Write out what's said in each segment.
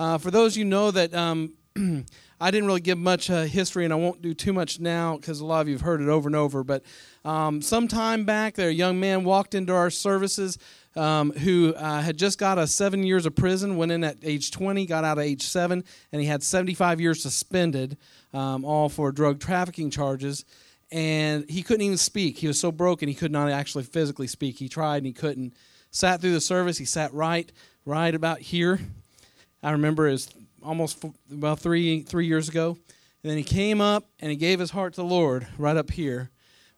Uh, for those you know that um, I didn't really give much uh, history, and I won't do too much now because a lot of you have heard it over and over. But um, some time back, there a young man walked into our services um, who uh, had just got a seven years of prison, went in at age 20, got out at age seven, and he had 75 years suspended, um, all for drug trafficking charges. And he couldn't even speak. He was so broken he could not actually physically speak. He tried and he couldn't. Sat through the service. He sat right, right about here. I remember it was almost about three three years ago. And then he came up and he gave his heart to the Lord right up here.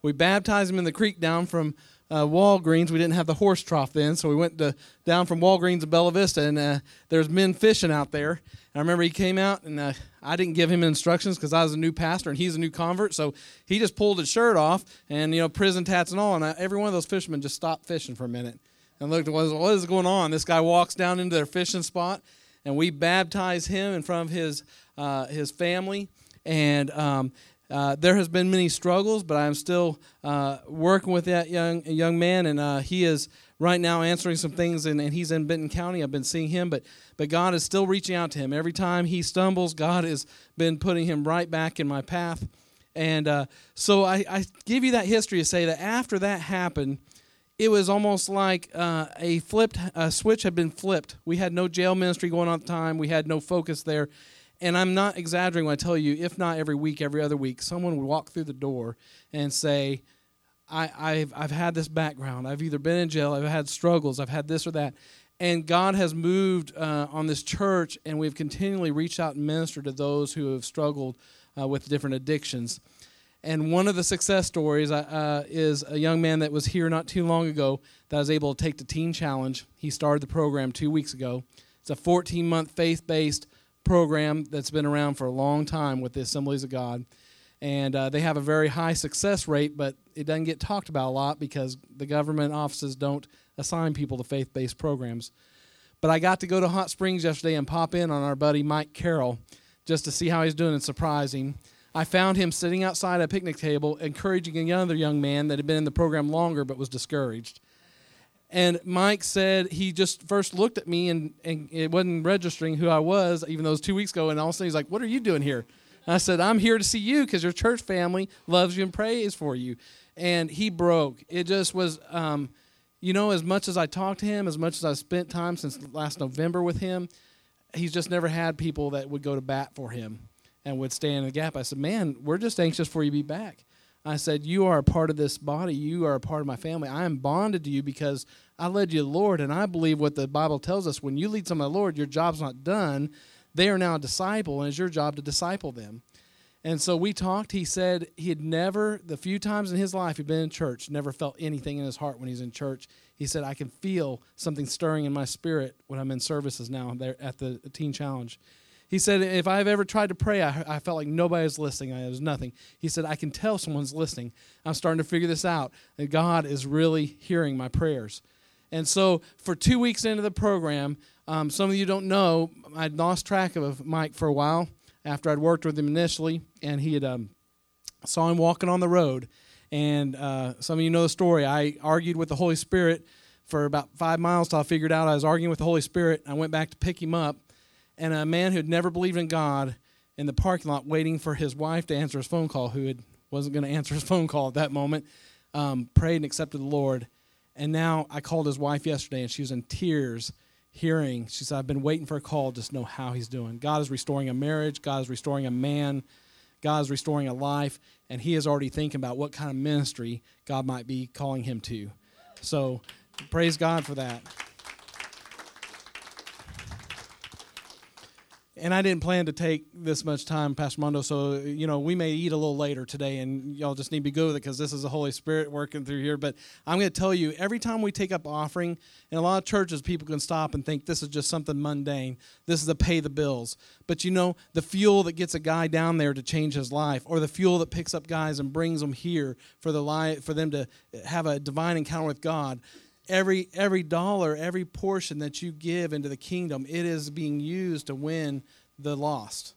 We baptized him in the creek down from uh, Walgreens. We didn't have the horse trough then, so we went to, down from Walgreens to Bella Vista, and uh, there's men fishing out there. And I remember he came out, and uh, I didn't give him instructions because I was a new pastor and he's a new convert, so he just pulled his shirt off and you know prison tats and all, and I, every one of those fishermen just stopped fishing for a minute and looked at what is going on. This guy walks down into their fishing spot and we baptize him in front of his uh, his family. And um, uh, there has been many struggles, but I'm still uh, working with that young young man, and uh, he is right now answering some things, and, and, he's in Benton County. I've been seeing him, but but God is still reaching out to him every time he stumbles. God has been putting him right back in my path, and uh, so I, I give you that history to say that after that happened it was almost like uh, a flipped a switch had been flipped. We had no jail ministry going on at the time. We had no focus there. And I'm not exaggerating when I tell you, if not every week, every other week, someone would walk through the door and say, I, have I've had this background. I've either been in jail, I've had struggles, I've had this or that. And God has moved uh, on this church, and we've continually reached out and ministered to those who have struggled uh, with different addictions. And one of the success stories uh, uh, is a young man that was here not too long ago that was able to take the Teen Challenge. He started the program two weeks ago. It's a 14 month faith based program that's been around for a long time with the Assemblies of God. And uh, they have a very high success rate, but it doesn't get talked about a lot because the government offices don't assign people to faith based programs. But I got to go to Hot Springs yesterday and pop in on our buddy Mike Carroll just to see how he's doing and surprising. I found him sitting outside a picnic table encouraging another young man that had been in the program longer but was discouraged. And Mike said he just first looked at me and, and it wasn't registering who I was, even though it was two weeks ago. And all of a sudden he's like, What are you doing here? And I said, I'm here to see you because your church family loves you and prays for you. And he broke. It just was, um, you know, as much as I talked to him, as much as I spent time since last November with him, he's just never had people that would go to bat for him and would stand in the gap. I said, Man, we're just anxious for you to be back. I said, You are a part of this body. You are a part of my family. I am bonded to you because I led you to the Lord. And I believe what the Bible tells us when you lead someone to the Lord, your job's not done. They are now a disciple, and it's your job to disciple them. And so we talked. He said he had never, the few times in his life he'd been in church, never felt anything in his heart when he's in church. He said, I can feel something stirring in my spirit when I'm in services now there at the Teen Challenge. He said, if I've ever tried to pray, I, I felt like nobody was listening. I was nothing. He said, I can tell someone's listening. I'm starting to figure this out. And God is really hearing my prayers. And so, for two weeks into the program, um, some of you don't know, I'd lost track of Mike for a while after I'd worked with him initially, and he had um, saw him walking on the road. And uh, some of you know the story. I argued with the Holy Spirit for about five miles till I figured out I was arguing with the Holy Spirit. I went back to pick him up, and a man who'd never believed in God in the parking lot waiting for his wife to answer his phone call, who had, wasn't going to answer his phone call at that moment, um, prayed and accepted the Lord. And now I called his wife yesterday, and she was in tears hearing. She said, I've been waiting for a call just know how he's doing. God is restoring a marriage, God is restoring a man, God is restoring a life, and he is already thinking about what kind of ministry God might be calling him to. So praise God for that. And I didn't plan to take this much time, Pastor Mondo. So you know, we may eat a little later today, and y'all just need to be good with it because this is the Holy Spirit working through here. But I'm going to tell you, every time we take up offering, in a lot of churches, people can stop and think this is just something mundane. This is to pay the bills. But you know, the fuel that gets a guy down there to change his life, or the fuel that picks up guys and brings them here for the life, for them to have a divine encounter with God every every dollar, every portion that you give into the kingdom, it is being used to win the lost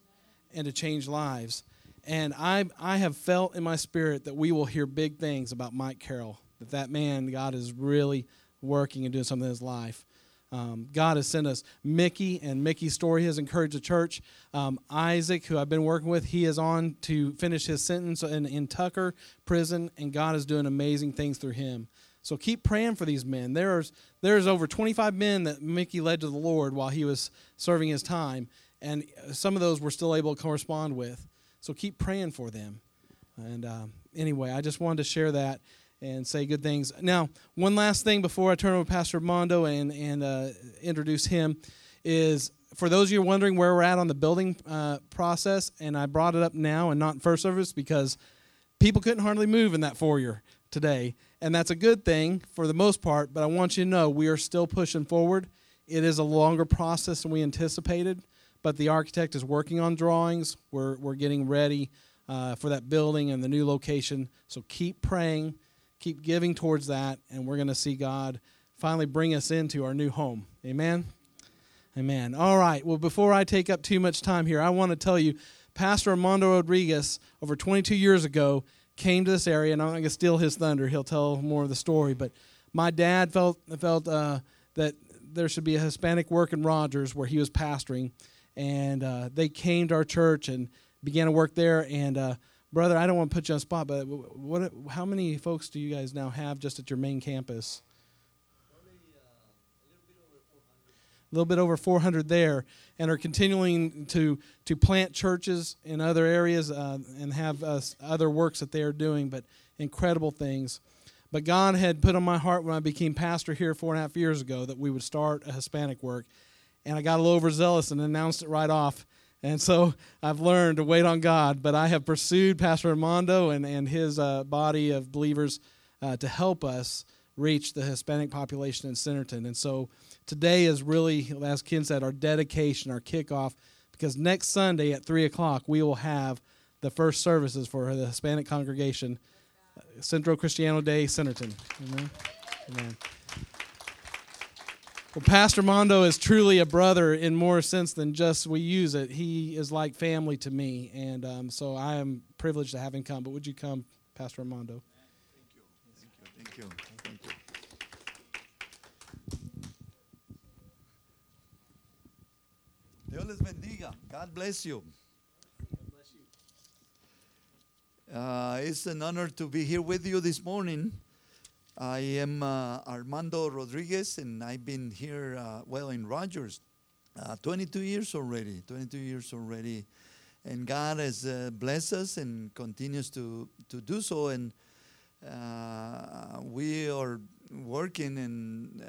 and to change lives. And I I have felt in my spirit that we will hear big things about Mike Carroll. That that man, God is really working and doing something in his life. Um, God has sent us Mickey, and Mickey's story has encouraged the church. Um, Isaac, who I've been working with, he is on to finish his sentence in, in Tucker prison, and God is doing amazing things through him. So keep praying for these men. There's there's over 25 men that Mickey led to the Lord while he was serving his time, and some of those we're still able to correspond with. So keep praying for them. And uh, anyway, I just wanted to share that and say good things. Now, one last thing before I turn over to Pastor Mondo and and uh, introduce him is for those of you wondering where we're at on the building uh, process, and I brought it up now and not in first service because people couldn't hardly move in that foyer today and that's a good thing for the most part, but I want you to know we are still pushing forward. It is a longer process than we anticipated, but the architect is working on drawings. We're, we're getting ready uh, for that building and the new location. So keep praying, keep giving towards that, and we're going to see God finally bring us into our new home. Amen? Amen. All right. Well, before I take up too much time here, I want to tell you Pastor Armando Rodriguez, over 22 years ago, came to this area, and I'm not going to steal his thunder. He'll tell more of the story. But my dad felt felt uh, that there should be a Hispanic work in Rogers where he was pastoring, and uh, they came to our church and began to work there. And uh, brother, I don't want to put you on spot, but what? How many folks do you guys now have just at your main campus? A little bit over 400 there and are continuing to, to plant churches in other areas uh, and have uh, other works that they are doing, but incredible things. But God had put on my heart when I became pastor here four and a half years ago that we would start a Hispanic work. And I got a little overzealous and announced it right off. And so I've learned to wait on God. But I have pursued Pastor Armando and, and his uh, body of believers uh, to help us reach the Hispanic population in Centerton. And so today is really, as Ken said, our dedication, our kickoff, because next Sunday at 3 o'clock, we will have the first services for the Hispanic congregation, Centro Cristiano de, Centerton. Amen. Amen. Well, Pastor Mondo is truly a brother in more sense than just we use it. He is like family to me, and um, so I am privileged to have him come. But would you come, Pastor Armando? Thank you. Thank you. Thank you. Dios les bendiga. God bless you. Uh, it's an honor to be here with you this morning. I am uh, Armando Rodriguez, and I've been here, uh, well, in Rogers, uh, 22 years already. 22 years already. And God has uh, blessed us and continues to, to do so. And uh, we are working, and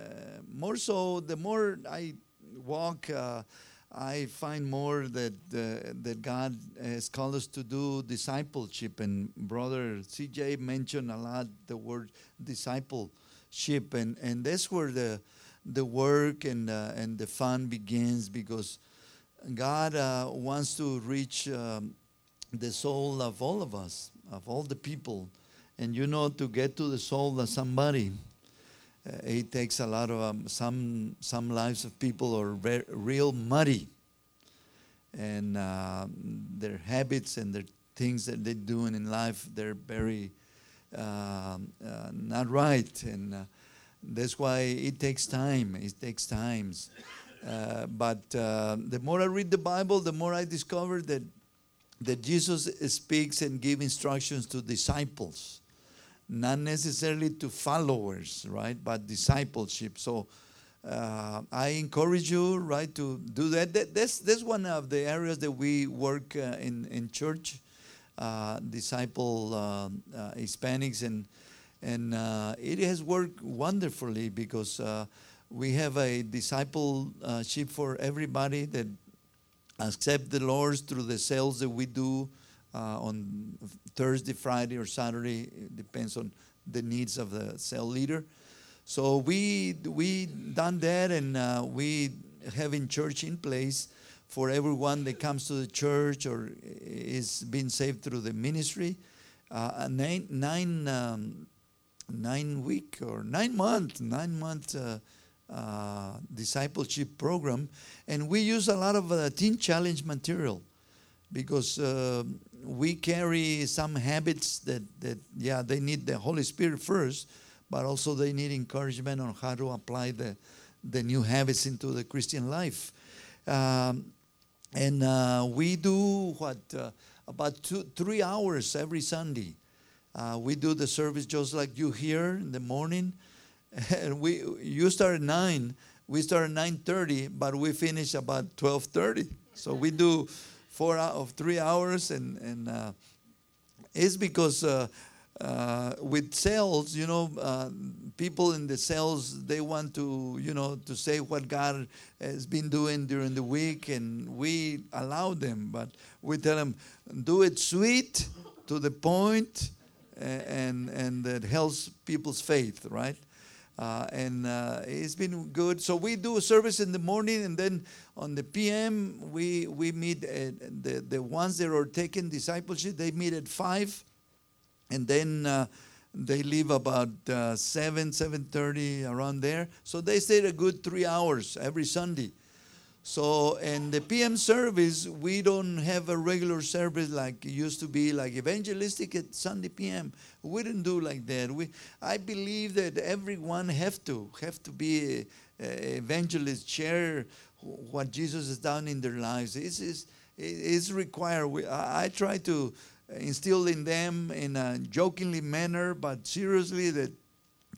more so, the more I walk, I find more that uh, that God has called us to do discipleship, and Brother CJ mentioned a lot the word discipleship, and and that's where the the work and uh, and the fun begins because God uh, wants to reach um, the soul of all of us, of all the people, and you know to get to the soul of somebody uh, it takes a lot of um, some some lives of people are very, real muddy. And uh, their habits and their things that they're doing in life they're very uh, uh not right. And uh, that's why it takes time. It takes times. Uh, but the more i read the bible the more i discover that that jesus speaks and gives instructions to disciples not necessarily to followers, right? But discipleship. So uh, I encourage you, right, to do that. that. That's, that's one of the areas that we work uh, in, in church, uh, disciple um, uh, Hispanics, and, and uh, it has worked wonderfully because uh, we have a discipleship for everybody that accept the Lord through the sales that we do uh, on Thursday, Friday, or Saturday. It depends on the needs of the cell leader. So we we done that, and uh, we having church in place for everyone that comes to the church or is being saved through the ministry. Uh, nine nine um, nine week or nine month nine month. Uh, uh, discipleship program, and we use a lot of uh, teen challenge material because uh, we carry some habits that, that, yeah, they need the Holy Spirit first, but also they need encouragement on how to apply the, the new habits into the Christian life. Um, and uh, we do what uh, about two, three hours every Sunday. Uh, we do the service just like you here in the morning, and we you start at nine. We start at nine thirty, but we finish about twelve thirty. So we do four of three hours, and and uh, it's because uh, uh, with sales, you know, uh, people in the sales they want to, you know, to say what God has been doing during the week, and we allow them, but we tell them do it sweet, to the point, and and that helps people's faith, right? Uh, and uh, it's been good. So we do a service in the morning, and then on the PM we we meet. At the the ones that are taking discipleship, they meet at five and then uh, they leave about uh, 7 7.30 around there so they stay a good three hours every sunday so in the pm service we don't have a regular service like it used to be like evangelistic at sunday pm we didn't do like that. We i believe that everyone have to have to be a, a evangelist share what jesus has done in their lives. It's, it's, it's required. We, I, I try to instill in them in a jokingly manner, but seriously that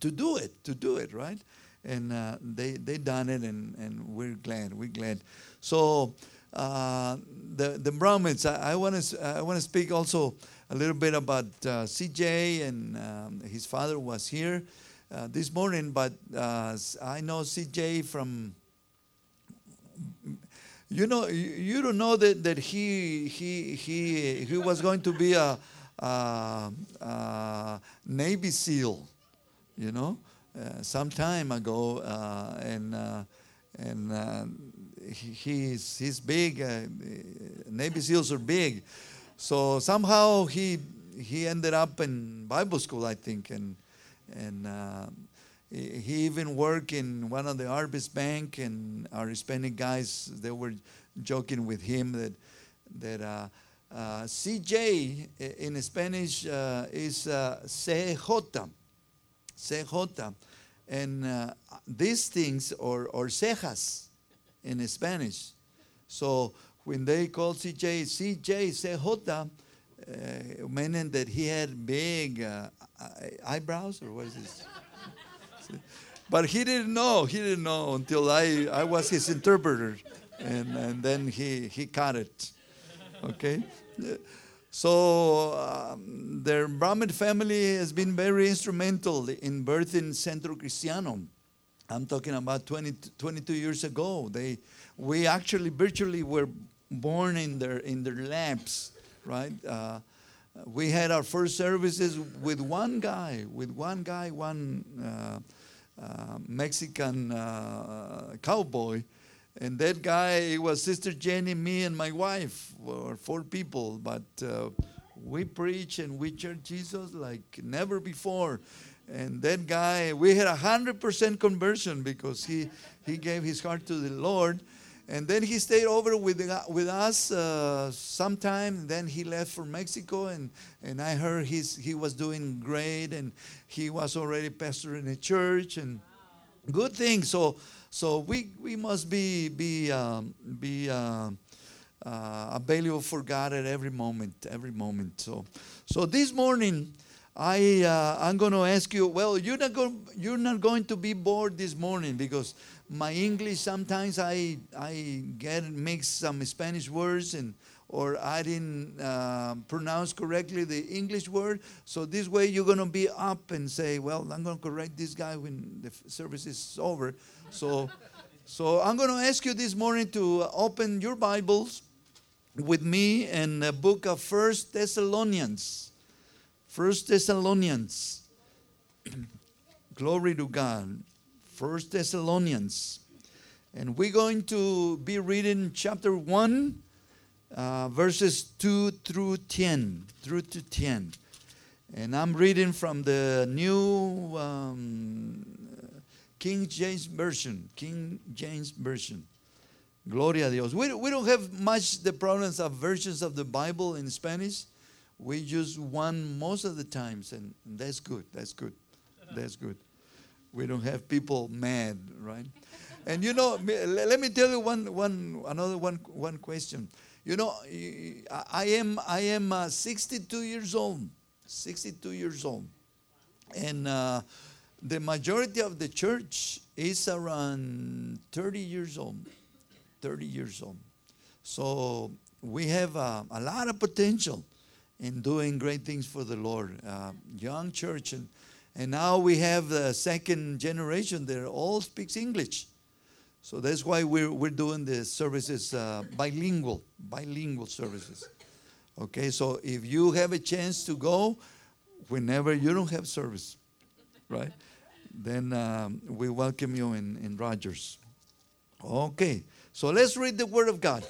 to do it, to do it, right? And uh, they they done it, and, and we're glad, we're glad. So uh, the the Brahmins, I want to I want to speak also a little bit about uh, CJ and um, his father was here uh, this morning, but uh, I know CJ from you know, you, don't know that, that he, he, he, he was going to be a, a, a Navy SEAL, you know, uh, some time ago. Uh, and uh, and uh, he, he's, he's big. Uh, Navy SEALs are big. So somehow he, he ended up in Bible school, I think. And, and uh, he even worked in one of the Arvest Bank, and our Hispanic guys they were joking with him that that uh, CJ in Spanish is uh, CJ, CJ, and uh, these things are, or cejas in Spanish. So when they call CJ CJ CJ, uh, meaning that he had big uh, eyebrows or what is this? But he didn't know. He didn't know until I, I was his interpreter. And, and then he, he caught it. Okay? So um, their Brahmin family has been very instrumental in birthing Centro Cristiano. I'm talking about 20, 22 years ago. They, we actually virtually were born in their, in their laps, right? Uh, we had our first services with one guy, with one guy, one uh, uh, Mexican uh, cowboy. And that guy was Sister Jenny, me, and my wife, or four people. But uh, we preach and we church Jesus like never before. And that guy, we had a hundred percent conversion because he he gave his heart to the Lord. And then he stayed over with, with us uh, sometime. Then he left for Mexico, and, and I heard he's, he was doing great, and he was already pastor in a church, and good thing. So, so we, we must be, be, um, be uh, uh, available for God at every moment, every moment. So, so this morning, I, uh, I'm going to ask you, well, you're not, going, you're not going to be bored this morning because my English sometimes I I get mix some Spanish words and or I didn't uh, pronounce correctly the English word. So this way you're gonna be up and say, well, I'm gonna correct this guy when the service is over. So so I'm gonna ask you this morning to open your Bibles with me in the book of First Thessalonians. First Thessalonians. Glory to God. First Thessalonians. And we're going to be reading chapter 1, uh, verses 2 through 10. Through to 10. And I'm reading from the new um, King James Version. King James Version. Gloria a Dios. We, we don't have much the problems of versions of the Bible in Spanish. We use one most of the times, and that's good. That's good. That's good we don't have people mad, right? And you know, let me tell you one, one, another one, one question. You know, I am, I am uh, 62 years old. 62 years old, and uh, the majority of the church is around 30 years old. 30 years old. So we have uh, a lot of potential in doing great things for the Lord. Uh, young church, and, and now we have the second generation that all speaks English. So that's why we're, we're doing the services uh, bilingual, bilingual services. Okay, so if you have a chance to go, whenever you don't have service, right, then um, we welcome you in, in Rogers. Okay, so let's read the Word of God.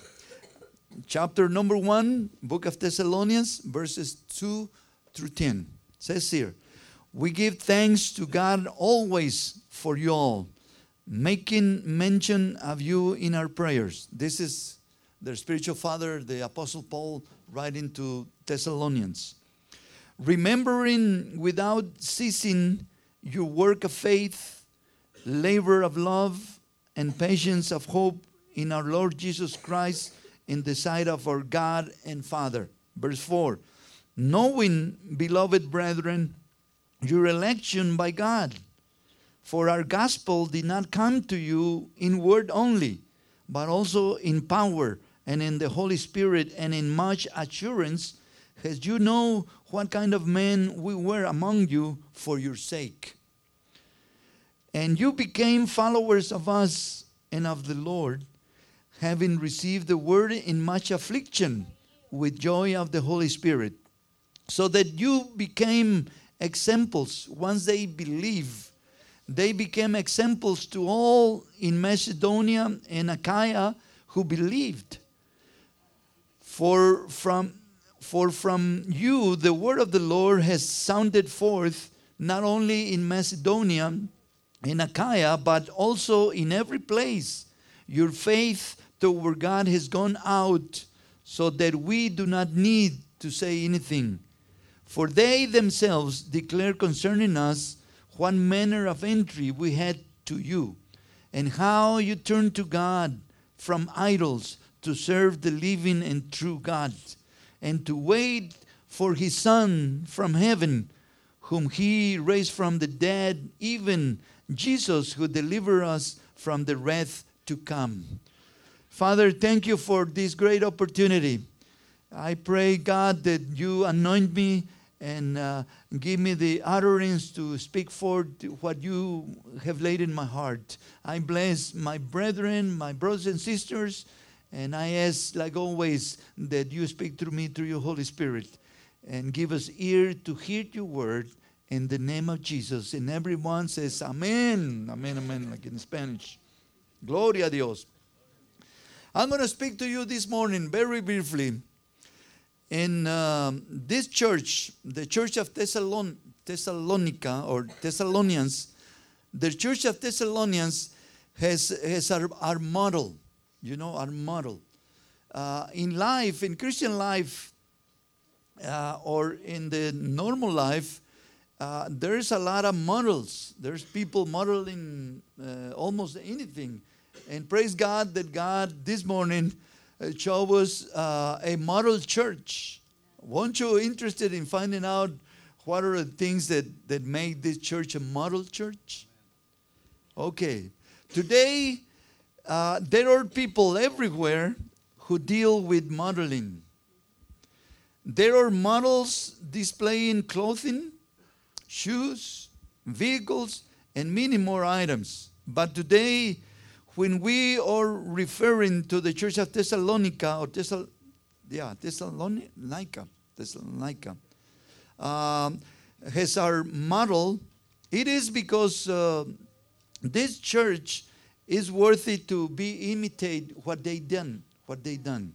Chapter number one, book of Thessalonians, verses 2 through 10. It says here, We give thanks to God always for you all, making mention of you in our prayers. This is their spiritual father, the Apostle Paul, writing to Thessalonians. Remembering without ceasing your work of faith, labor of love, and patience of hope in our Lord Jesus Christ in the sight of our God and Father. Verse 4 Knowing, beloved brethren, your election by God. For our gospel did not come to you in word only, but also in power and in the Holy Spirit and in much assurance, as you know what kind of men we were among you for your sake. And you became followers of us and of the Lord, having received the word in much affliction with joy of the Holy Spirit, so that you became examples once they believe. They became examples to all in Macedonia and Achaia who believed. For from, for from you the word of the Lord has sounded forth not only in Macedonia in Achaia, but also in every place. Your faith toward God has gone out so that we do not need to say anything. For they themselves declare concerning us what manner of entry we had to you, and how you turned to God from idols to serve the living and true God, and to wait for his Son from heaven, whom he raised from the dead, even Jesus, who delivered us from the wrath to come. Father, thank you for this great opportunity. I pray, God, that you anoint me and uh, give me the utterance to speak forth what you have laid in my heart. I bless my brethren, my brothers and sisters, and I ask, like always, that you speak through me through your Holy Spirit and give us ear to hear your word in the name of Jesus. And everyone says, Amen. Amen, amen, like in Spanish. Gloria a Dios. I'm going to speak to you this morning very briefly. In um, this church, the church of Thessalon- Thessalonica or Thessalonians, the church of Thessalonians has, has our, our model, you know, our model. Uh, in life, in Christian life, uh, or in the normal life, uh, there's a lot of models. There's people modeling uh, almost anything. And praise God that God this morning uh, showed us uh, a model church. Weren't you interested in finding out what are the things that, that make this church a model church? Okay. Today, uh, there are people everywhere who deal with modeling. There are models displaying clothing, shoes, vehicles, and many more items. But today, when we are referring to the church of Thessalonica or Thessal, yeah, Thessalonica, Thessalonica, um, as our model, it is because uh, this church is worthy to be imitate what they done, what they done.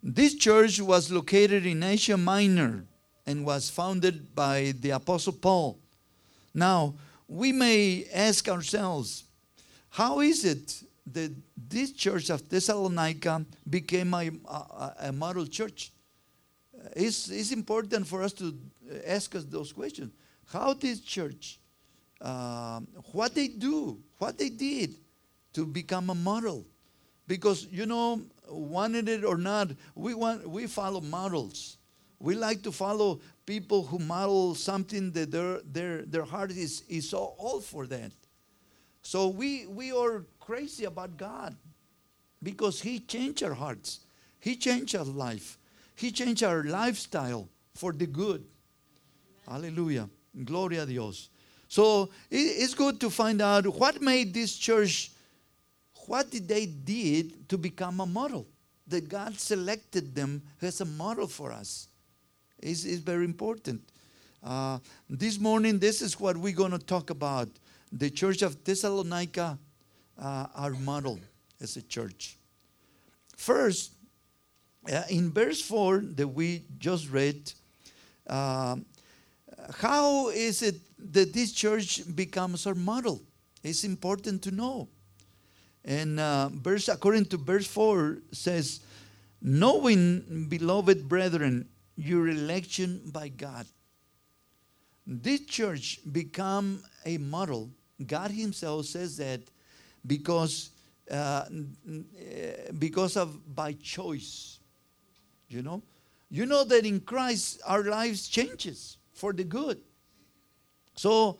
This church was located in Asia Minor and was founded by the Apostle Paul. Now, we may ask ourselves, how is it that this church of Thessalonica became a, a, a model church? It's, it's important for us to ask us those questions. How this church, um, what they do, what they did, to become a model. Because, you know, wanted it or not, we, want, we follow models. We like to follow people who model something that their, their, their heart is, is all, all for that. So we, we are crazy about God because He changed our hearts. He changed our life. He changed our lifestyle for the good. Hallelujah. Gloria a Dios. So it's good to find out what made this church, what did they did to become a model? That God selected them as a model for us. Is is very important. Uh, this morning, this is what we're going to talk about. The church of Thessalonica, uh, our model as a church. First, uh, in verse 4 that we just read, uh, how is it that this church becomes our model? It's important to know. And uh, verse, according to verse 4, says, Knowing, beloved brethren, your election by God. This church become a model. God Himself says that because uh, because of by choice. You know, you know that in Christ our lives changes for the good. So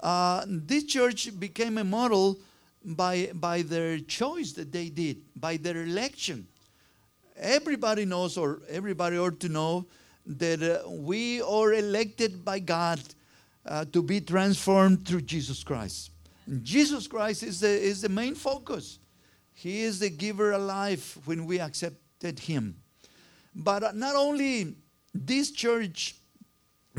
uh, this church became a model by by their choice that they did, by their election. Everybody knows, or everybody ought to know, that uh, we are elected by God uh, to be transformed through Jesus Christ. Jesus Christ is the, is the main focus. He is the giver of life when we accepted Him. But uh, not only this church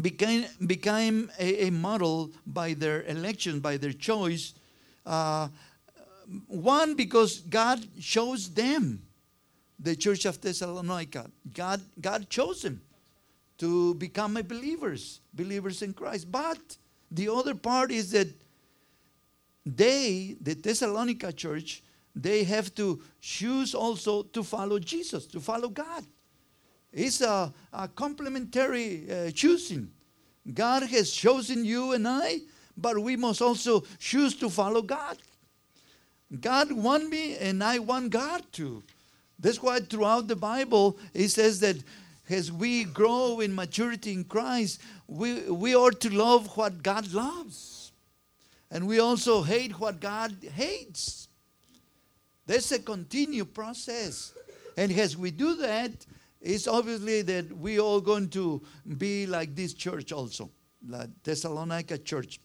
became, became a, a model by their election, by their choice, uh, one, because God chose them the church of Thessalonica. God, God chose them to become a believers, believers in Christ. But the other part is that they, the Thessalonica church, they have to choose also to follow Jesus, to follow God. It's a, a complementary uh, choosing. God has chosen you and I, but we must also choose to follow God. God want me and I want God too. That's why throughout the Bible it says that as we grow in maturity in Christ, we, we are to love what God loves. And we also hate what God hates. There's a continued process. And as we do that, it's obviously that we all going to be like this church also, the Thessalonica church.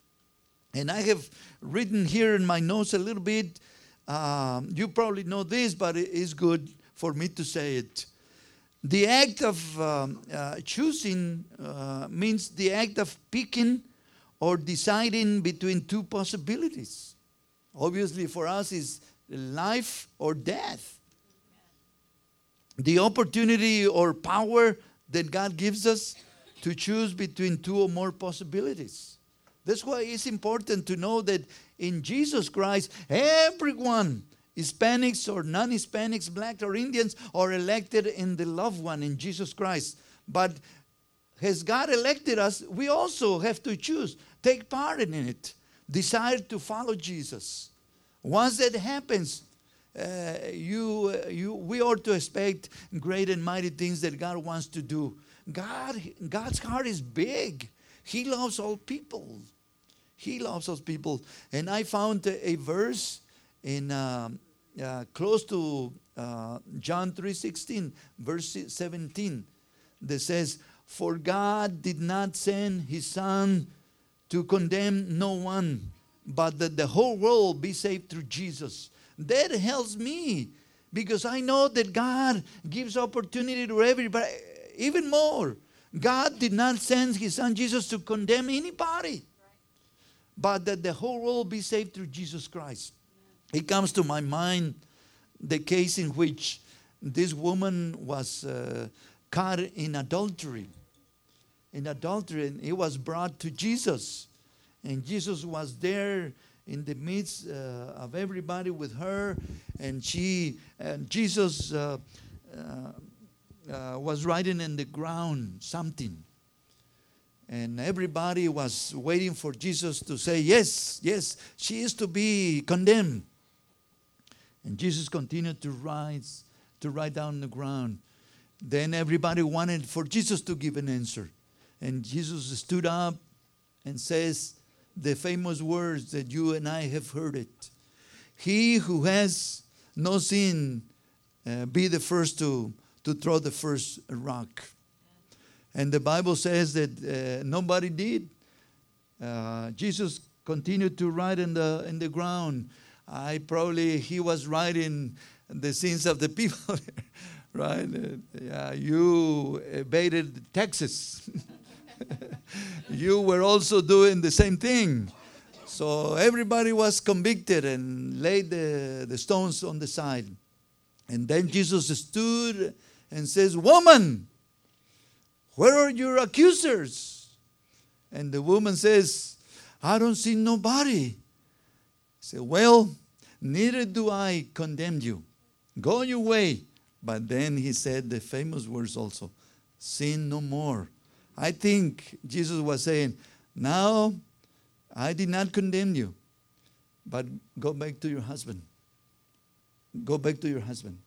And I have written here in my notes a little bit. Um, you probably know this, but it is good for me to say it. The act of um, uh, choosing uh, means the act of picking or deciding between two possibilities. Obviously, for us, is life or death. The opportunity or power that God gives us to choose between two or more possibilities. That's why it's important to know that in Jesus Christ, everyone Hispanics or non Hispanics, black or Indians, are elected in the loved one in Jesus Christ. But has God elected us, we also have to choose, take part in it, decide to follow Jesus. Once that happens, uh, you, uh, you, we ought to expect great and mighty things that God wants to do. God, God's heart is big. He loves all people. He loves all people. And I found a, a verse in um, uh, close to uh, John 3:16, verse 17, that says, "For God did not send His Son to condemn no one, but that the whole world be saved through Jesus." That helps me because I know that God gives opportunity to everybody, even more. God did not send His Son Jesus to condemn anybody, but that the whole world be saved through Jesus Christ. It comes to my mind the case in which this woman was uh, caught in adultery. In adultery, and it was brought to Jesus. And Jesus was there in the midst uh, of everybody with her. And she, and Jesus uh, uh, uh was writing in the ground something. And everybody was waiting for Jesus to say, Yes, yes, she is to be condemned. And Jesus continued to rise, to write down the ground. Then everybody wanted for Jesus to give an answer. And Jesus stood up and says the famous words that you and I have heard it. He who has no sin, uh, be the first to, to throw the first rock. And the Bible says that uh, nobody did. Uh, Jesus continued to write in the, in the ground. I probably, he was writing the sins of the people, right? Yeah, you evaded taxes. you were also doing the same thing. So everybody was convicted and laid the, the stones on the side. And then Jesus stood and says, Woman, where are your accusers? And the woman says, I don't see nobody. He said, Well, neither do I condemn you. Go your way. But then he said the famous words also sin no more. I think Jesus was saying, Now I did not condemn you, but go back to your husband. Go back to your husband.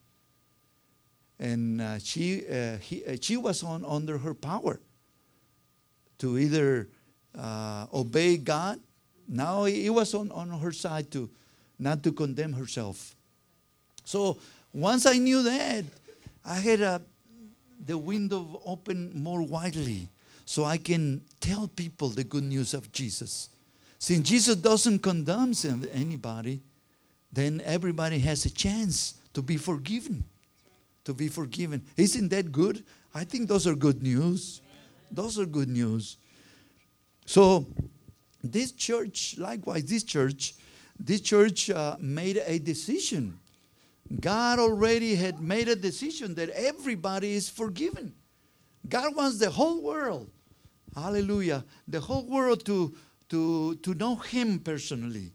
And uh, she, uh, he, uh, she was on, under her power to either uh, obey God. Now it was on, on her side to not to condemn herself. So once I knew that, I had a, the window open more widely so I can tell people the good news of Jesus. Since Jesus doesn't condemn anybody, then everybody has a chance to be forgiven. To be forgiven. Isn't that good? I think those are good news. Those are good news. So, this church, likewise, this church, this church uh, made a decision. God already had made a decision that everybody is forgiven. God wants the whole world, hallelujah, the whole world to, to, to know Him personally.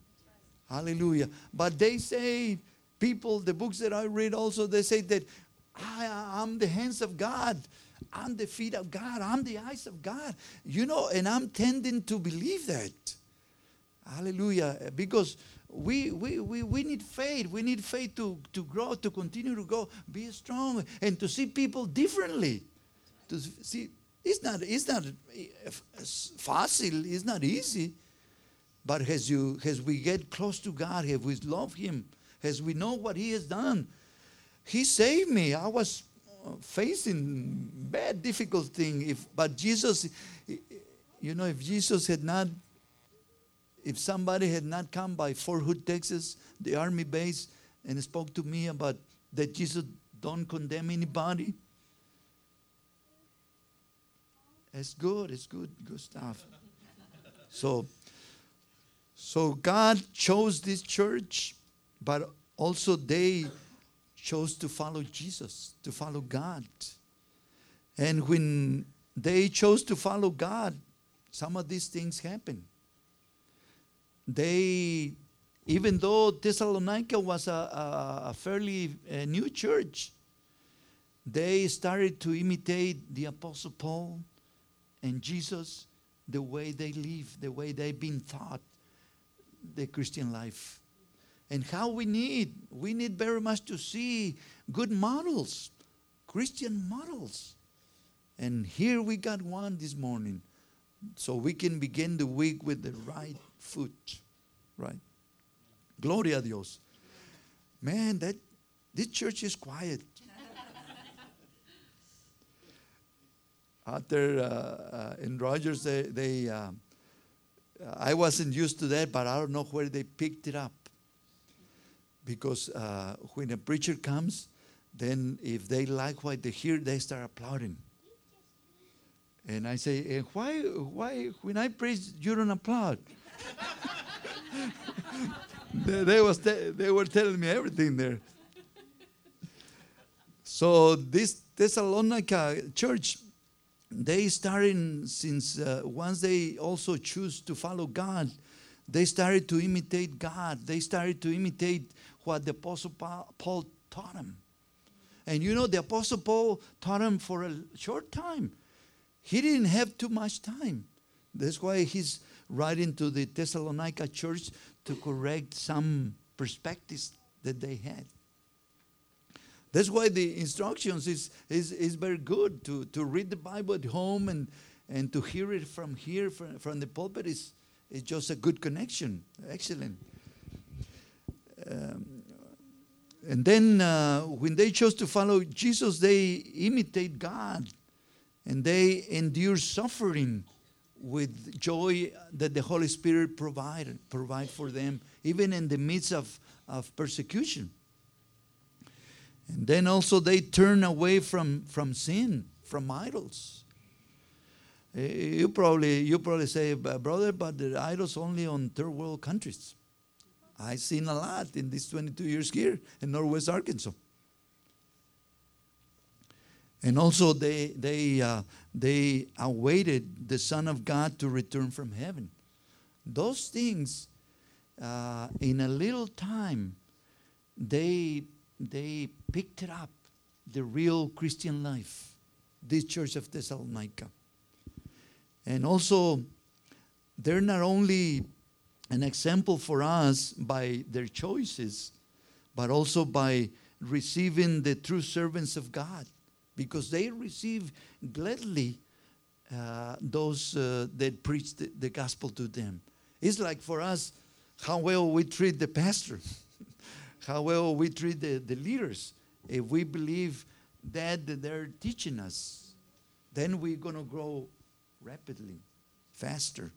Hallelujah. But they say, people, the books that I read also, they say that I, am the hands of God. I'm the feet of God. I'm the eyes of God. You know, and I'm tending to believe that. Hallelujah. Because we, we, we, we need faith. We need faith to, to grow, to continue to go, be strong, and to see people differently. To see, it's not, it's not eh, fácil, it's not easy. But as, you, as we get close to God, as we love Him, as we know what He has done, He saved me. I was uh, facing bad, difficult thing. If, but Jesus, eh, eh, you know, if Jesus had not, if somebody had not come by Fort Hood, Texas, the army base, and spoke to me about that Jesus don't condemn anybody, it's good. It's good, good stuff. So, so God chose this church, but also they chose to follow Jesus, to follow God. And when they chose to follow God, some of these things happen. They, even though Thessalonica was a, a, a fairly a new church, they started to imitate the Apostle Paul and Jesus the way they live, the way they've been taught the Christian life. And how we need, we need very much to see good models, Christian models. And here we got one this morning. So we can begin the week with the right foot. Right? Gloria a Dios. Man, that this church is quiet. out there uh, uh, in Rogers, they, they uh, I wasn't used to that, but I don't know where they picked it up. Because uh, when a preacher comes, then if they like what they hear, they start applauding. And I say, why, why, when I praise, you don't applaud? they, they, was they were telling me everything there. So this Thessalonica church they started since uh, once they also choose to follow God, they started to imitate God. They started to imitate what the Apostle Paul taught them. And you know, the Apostle Paul taught them for a short time. He didn't have too much time. That's why he's writing to the Thessalonica church to correct some perspectives that they had. That's why the instructions is, is, is very good to, to read the Bible at home and, and to hear it from here, from, from the pulpit, is, is just a good connection. Excellent. Um, and then uh, when they chose to follow Jesus, they imitate God and they endure suffering with joy that the Holy Spirit provide, provide for them, even in the midst of, of persecution. And then also they turn away from, from sin, from idols. Eh, You probably, you probably say, brother, but the idols only on third world countries. I've seen a lot in these 22 years here in Northwest Arkansas. And also, they, they, uh, they awaited the Son of God to return from heaven. Those things, uh, in a little time, they, they picked it up, the real Christian life, this church of Thessalonica. And also, they're not only an example for us by their choices, but also by receiving the true servants of God, because they receive gladly uh, those uh, that preach the, the gospel to them. It's like for us how well we treat the pastor, how well we treat the, the leaders. If we believe that they're teaching us, then we're going to grow rapidly, faster.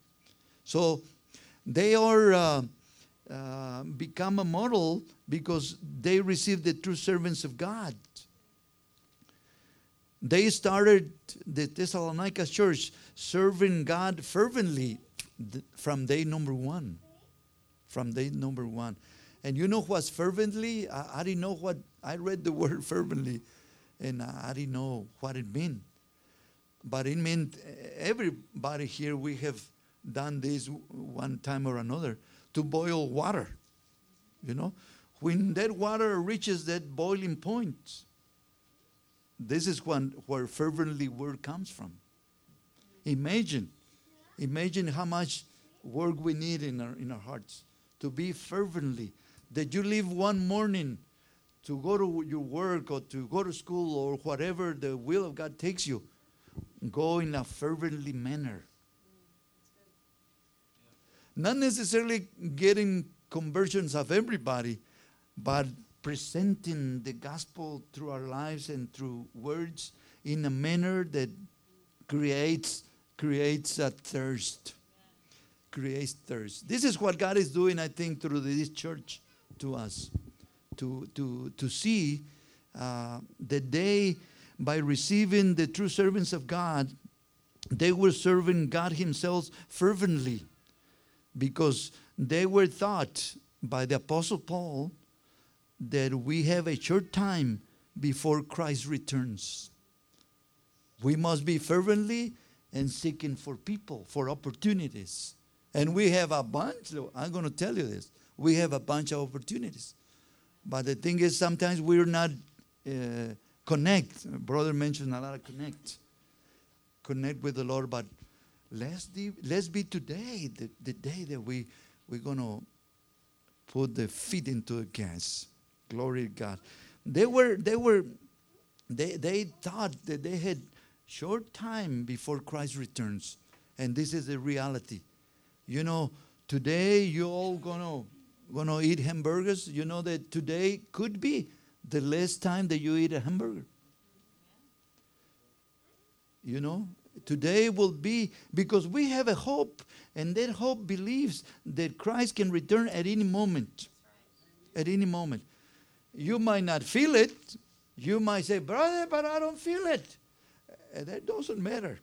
So they are uh, uh, become a model because they receive the true servants of God. They started the Thessalonica church serving God fervently from day number one. From day number one. And you know what's fervently? I, I didn't know what, I read the word fervently and I didn't know what it meant. But it meant eh, everybody here, we have done this one time or another to boil water. You know, when that water reaches that boiling point, this is when, where fervently word comes from. Imagine, imagine how much work we need in our, in our hearts to be fervently. That you leave one morning to go to your work or to go to school or whatever the will of God takes you, go in a fervently manner not necessarily getting conversions of everybody, but presenting the gospel through our lives and through words in a manner that creates creates a thirst. Creates thirst. This is what God is doing, I think, through this church to us. To, to, to see uh, that they, by receiving the true servants of God, they were serving God Himself fervently because they were taught by the Apostle Paul that we have a short time before Christ returns. We must be fervently and seeking for people, for opportunities. And we have a bunch, I'm going to tell you this. We have a bunch of opportunities. But the thing is, sometimes we're not uh, connect. Brother mentioned a lot of connect. Connect with the Lord, but let's, be, let's be today the, the day that we, we're going to put the feet into the gas. Glory to God. They were, they were, they, they thought that they had short time before Christ returns. And this is the reality. You know, today you all gonna gonna eat hamburgers. You know that today could be the last time that you eat a hamburger. You know, today will be because we have a hope, and that hope believes that Christ can return at any moment. At any moment. You might not feel it. You might say, Brother, but I don't feel it. Uh, that doesn't matter.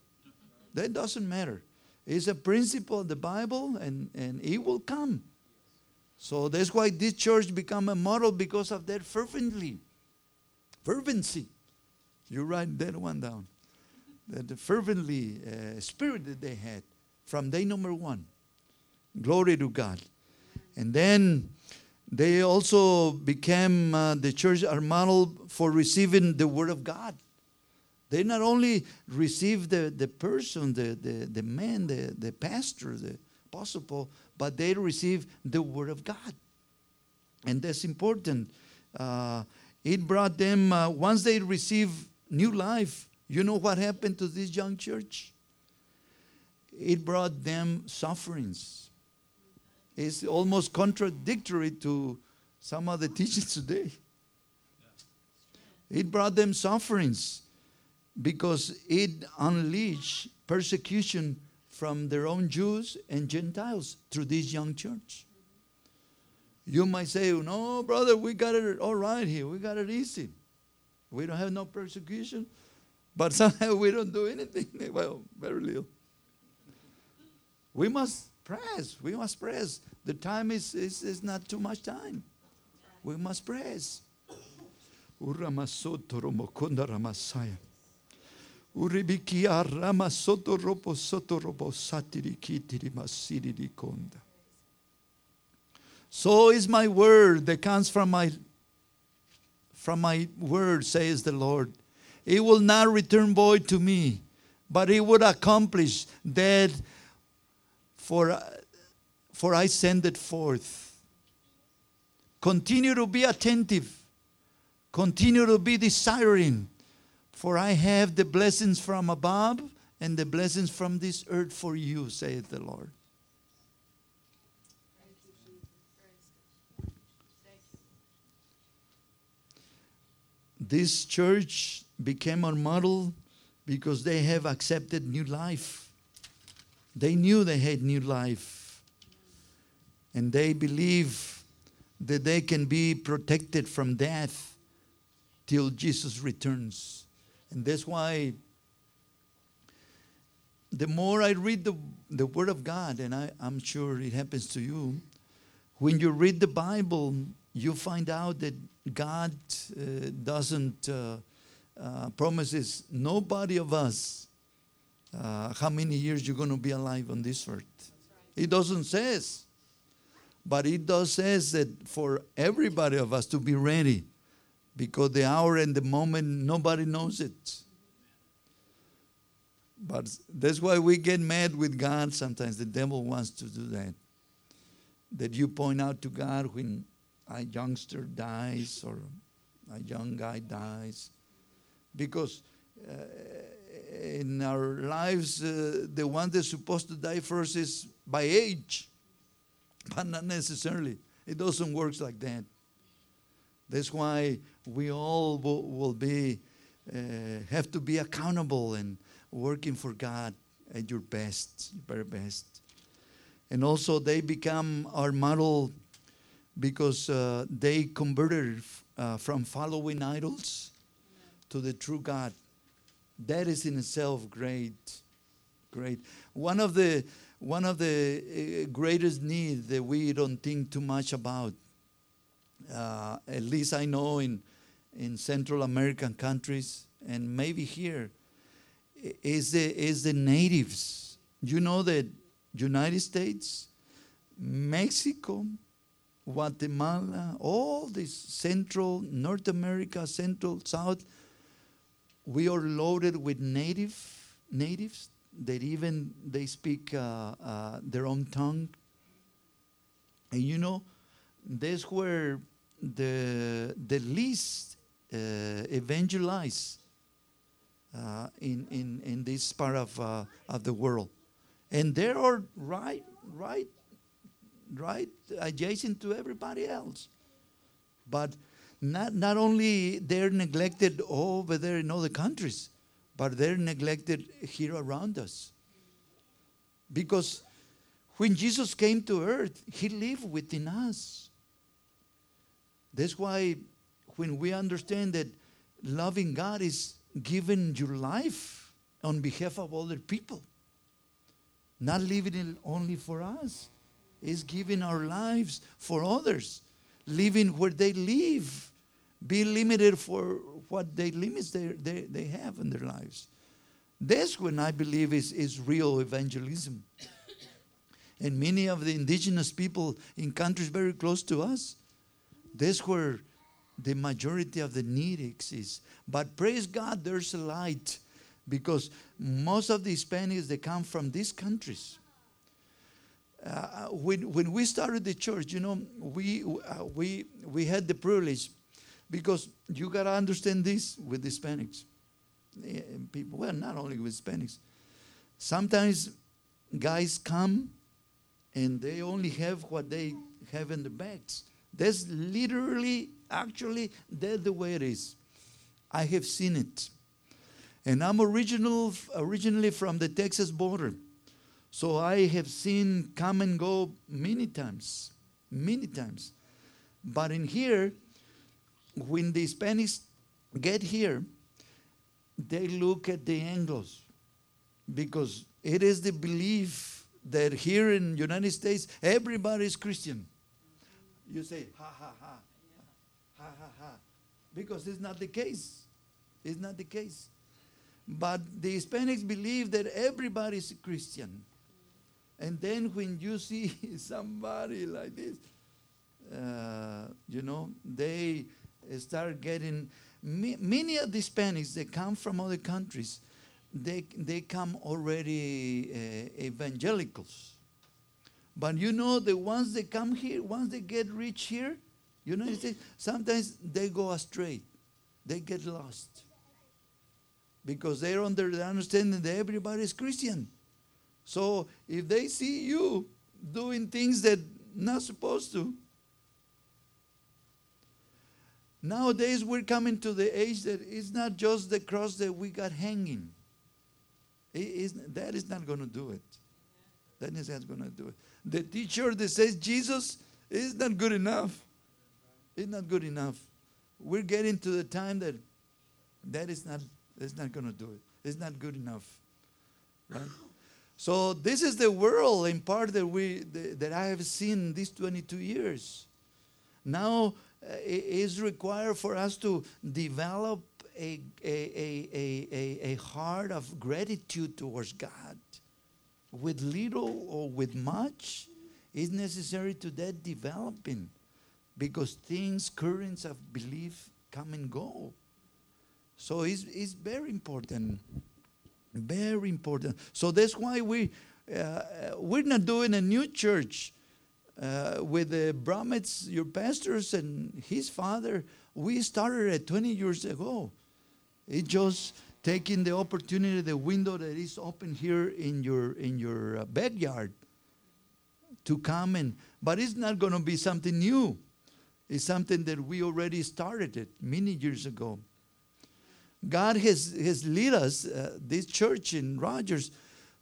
That doesn't matter. It's a principle of the Bible, and, and it will come. So that's why this church become a model because of that fervently. Fervency. You write that one down the fervently uh, spirit that they had from day number one. Glory to God. And then they also became uh, the church our model for receiving the word of God. They not only received the, the person, the, the, the man, the, the pastor, the apostle Paul, but they received the word of God. And that's important. Uh, it brought them, uh, once they received new life, you know what happened to this young church? It brought them sufferings. It's almost contradictory to some of the teachings today. It brought them sufferings because it unleashed persecution from their own Jews and Gentiles through this young church. You might say, No, brother, we got it all right here. We got it easy. We don't have no persecution. But somehow we don't do anything. Well, very little. We must press. We must press. The time is, is, is not too much time. We must ramasaya. Uribikia soto robo satiri kitiri masiri konda. So is my word that comes from my from my word, says the Lord. It will not return void to me, but it would accomplish that for, for I send it forth. Continue to be attentive. Continue to be desiring, for I have the blessings from above and the blessings from this earth for you, saith the Lord. This church became our model because they have accepted new life. They knew they had new life. And they believe that they can be protected from death till Jesus returns. And that's why the more I read the, the Word of God, and I, I'm sure it happens to you, when you read the Bible, you find out that God uh, doesn't uh, uh, promises nobody of us uh, how many years you're going to be alive on this earth. It doesn't says, but it does says that for everybody of us to be ready, because the hour and the moment nobody knows it. But that's why we get mad with God sometimes. The devil wants to do that. That you point out to God when a youngster dies or a young guy dies. Because uh, in our lives, uh, the one that's supposed to die first is by age, but not necessarily. It doesn't work like that. That's why we all will, be uh, have to be accountable and working for God at your best, very best. And also, they become our model because uh, they converted uh, from following idols to the true God. That is in itself great, great. One of the one of the uh, greatest needs that we don't think too much about, uh, at least I know in in Central American countries and maybe here, is the is the natives. You know that United States, Mexico, Guatemala, all this Central, North America, Central, South, we are loaded with native natives that even they speak uh, uh, their own tongue. And you know, that's where the the least uh, uh, in, in in this part of uh, of the world, and they are right right right adjacent to everybody else. But not, not only they're neglected over there in other countries, but they're neglected here around us. Because when Jesus came to earth, he lived within us. That's why when we understand that loving God is giving your life on behalf of other people, not living it only for us is giving our lives for others, living where they live, be limited for what they limits they, they, they have in their lives. That's when I believe is, is real evangelism. And many of the indigenous people in countries very close to us, that's where the majority of the need exists. But praise God, there's a light because most of the Hispanics they come from these countries uh, when, when we started the church, you know, we, uh, we, we had the privilege because you got to understand this with Hispanics. Eh, People, well, not only with Hispanics. Sometimes guys come and they only have what they have in the bags. That's literally, actually, that's the way it is. I have seen it. And I'm original, originally from the Texas border. So I have seen come and go many times, many times. But in here, when the Hispanics get here, they look at the Anglos because it is the belief that here in United States everybody is Christian. You say ha ha ha, ha ha ha, because it's not the case. It's not the case. But the Hispanics believe that everybody is Christian. And then when you see somebody like this, uh, you know, they start getting many of the Hispanics that come from other countries. They they come already uh, evangelicals. But you know, the ones that come here, once they get rich here, you know, sometimes they go astray, they get lost because they're under the understanding that everybody is Christian. So if they see you doing things that not supposed to, nowadays we're coming to the age that it's not just the cross that we got hanging. That is not going to do it. That is not going to do it. The teacher that says Jesus is not good enough. It's not good enough. We're getting to the time that that is not, that's not going to do it. It's not good enough. Right? So this is the world in part that we that I have seen these 22 years. Now is required for us to develop a, a, a, a, heart of gratitude towards God. With little or with much, is necessary to that developing because things, currents of belief come and go. So it's, it's very important. Very important. So that's why we, uh, we're not doing a new church uh, with the Bromets, your pastors and his father. We started at 20 years ago. It just taking the opportunity, the window that is open here in your in your uh, backyard, to come and. But it's not going to be something new. It's something that we already started it many years ago. God has has led us uh, this church in Rogers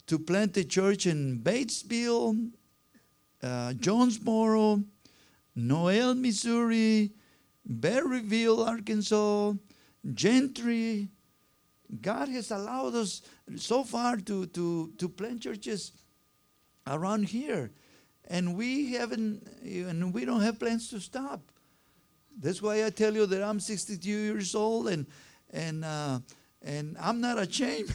to plant a church in Batesville, uh, Jonesboro, Noel, Missouri, Berryville, Arkansas, Gentry. God has allowed us so far to, to, to plant churches around here. And we haven't, and we don't have plans to stop. That's why I tell you that I'm 62 years old and, and, uh, and I'm not ashamed.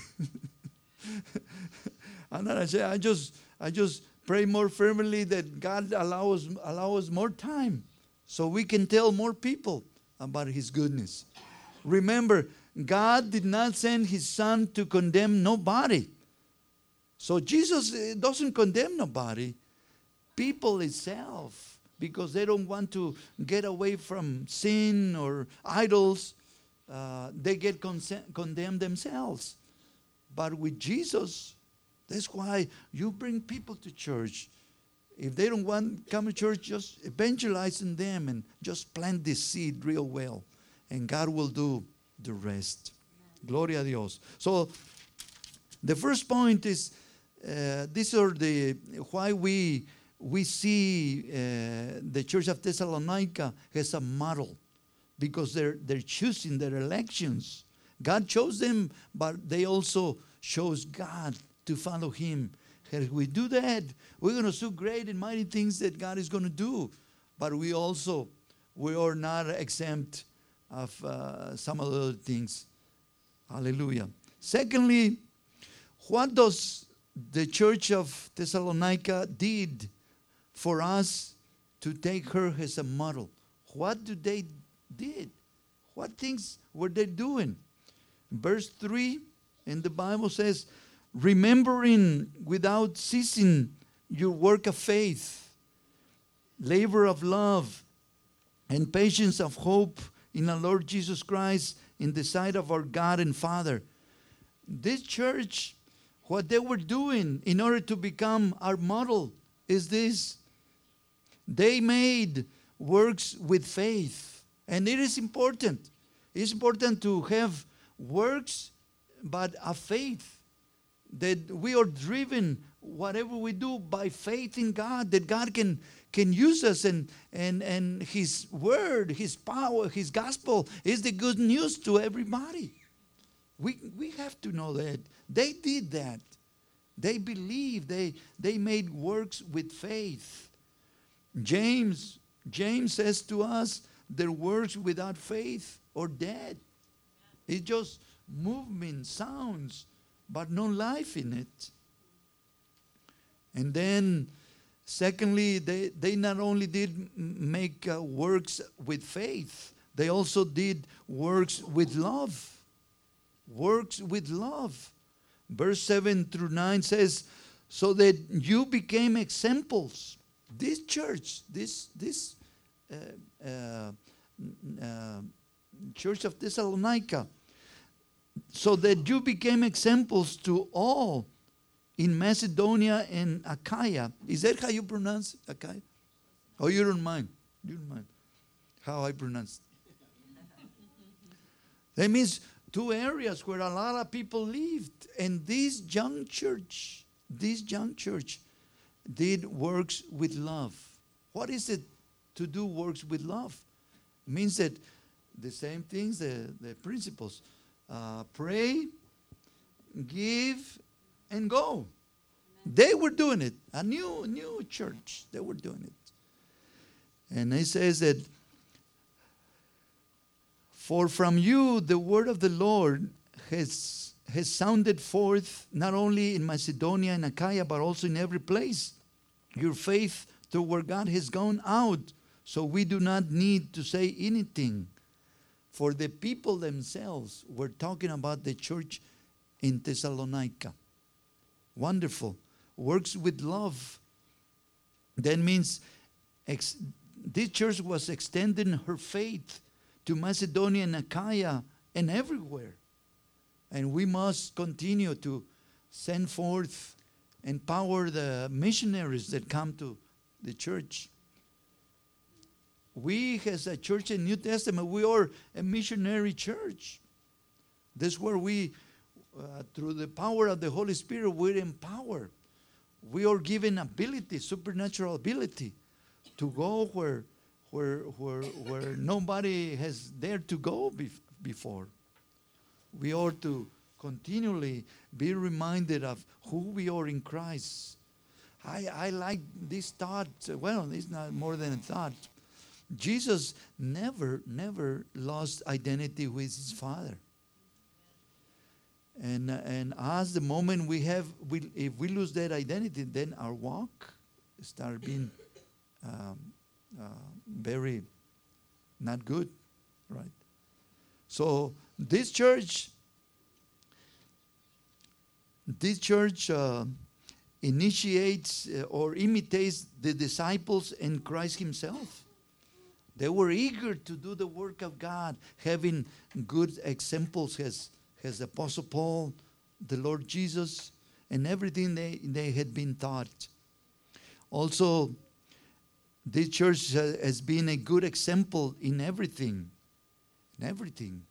I'm not ashamed. I just, I just pray more firmly that God allows, allows more time so we can tell more people about His goodness. Remember, God did not send his son to condemn nobody. So Jesus eh, doesn't condemn nobody. People itself, because they don't want to get away from sin or idols, uh, they get condemned themselves. But with Jesus, that's why you bring people to church. If they don't want to come to church, just evangelizing them and just plant the seed real well and God will do the rest. Gloria a Dios. So, the first point is uh, these are the why we we see uh, the Church of Thessalonica as a model because they're they're choosing their elections. God chose them, but they also chose God to follow Him. If we do that, we're going to see great and mighty things that God is going to do. But we also we are not exempt of uh, some of the things. Hallelujah. Secondly, what does the church of Thessalonica did for us to take her as a model? What do they did? What things were they doing? Verse 3 in the Bible says, remembering without ceasing your work of faith, labor of love, and patience of hope in our Lord Jesus Christ in the sight of our God and Father. This church, what they were doing in order to become our model is this they made works with faith. And it is important. It's important to have works, but a faith. That we are driven, whatever we do, by faith in God, that God can, can use us and, and, and His word, His power, His gospel is the good news to everybody. We, we have to know that. They did that. They believed, they, they made works with faith. James, James says to us, their works without faith are dead. It's just movement, sounds, but no life in it. And then, secondly, they, they not only did make uh, works with faith, they also did works with love. Works with love. Verse 7 through 9 says, So that you became examples. This church, this, this uh, uh, uh, church of Thessalonica, so that you became examples to all in Macedonia and Achaia. Is that how you pronounce Achaia? Oh, you don't mind. You don't mind how I pronounce That means two areas where a lot of people lived. And this young church, this young church did works with love. What is it to do works with love? It means that the same things, the, the principles. Uh, pray, give, and go. They were doing it. A new, new church. They were doing it. And he says that, for from you the word of the Lord has, has sounded forth not only in Macedonia and Achaia, but also in every place. Your faith toward God has gone out, so we do not need to say anything. For the people themselves were talking about the church in Thessalonica. Wonderful. Works with love. That means ex- this church was extending her faith to Macedonia and Achaia and everywhere. And we must continue to send forth, empower the missionaries that come to the church. We, as a church in New Testament, we are a missionary church. That's where we, uh, through the power of the Holy Spirit, we're empowered. We are given ability, supernatural ability, to go where, where, where, where nobody has dared to go bef- before. We are to continually be reminded of who we are in Christ. I, I like this thought. Well, it's not more than a thought. Jesus never, never lost identity with his Father. And, and as the moment we have, we, if we lose that identity, then our walk start being um, uh, very not good, right? So this church, this church uh, initiates uh, or imitates the disciples and Christ Himself. They were eager to do the work of God, having good examples as, as Apostle Paul, the Lord Jesus, and everything they, they had been taught. Also, this church has been a good example in everything. In everything.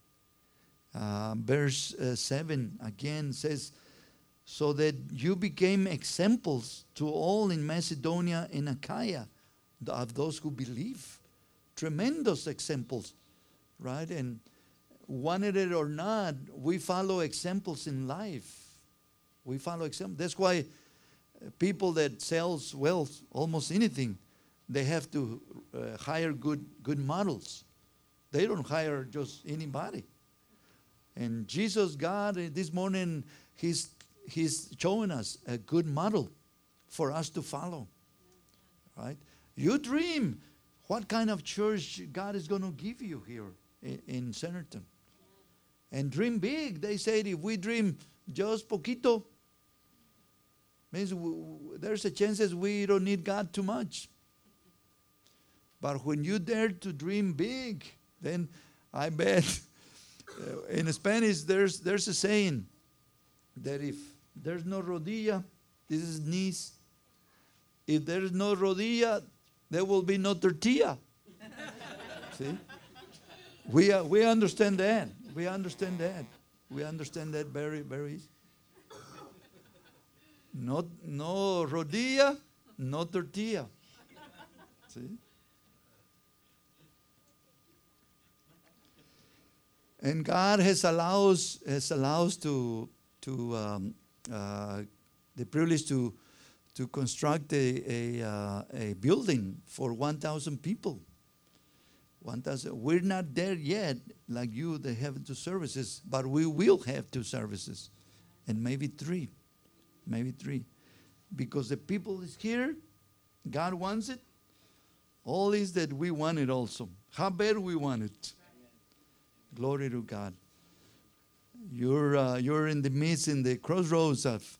Uh, verse uh, 7 again says, So that you became examples to all in Macedonia and Achaia of those who believe tremendous examples, right? And wanted it or not, we follow examples in life. We follow examples. That's why people that sells wealth, almost anything, they have to uh, hire good good models. They don't hire just anybody. And Jesus, God, uh, this morning, He's He's showing us a good model for us to follow. Right? You dream what kind of church God is going to give you here in, in Centerton. And dream big. They said if we dream just poquito, Means w- w- there's a chances we don't need God too much. But when you dare to dream big, then I bet uh, in Spanish there's there's a saying that if there's no rodilla, this is knees. If there is no rodilla, there will be no tortilla. See? We, uh, we understand that. We understand that. We understand that very, very easy. No, no rodilla, no tortilla. See? And God has allows has allows to to um, uh, the privilege to to construct a a, uh, a building for 1,000 people. 1,000. We're not there yet, like you. They have two services, but we will have two services, and maybe three, maybe three, because the people is here. God wants it. All is that we want it also. How bad we want it. Glory to God. You're, uh, you're in the midst, in the crossroads of,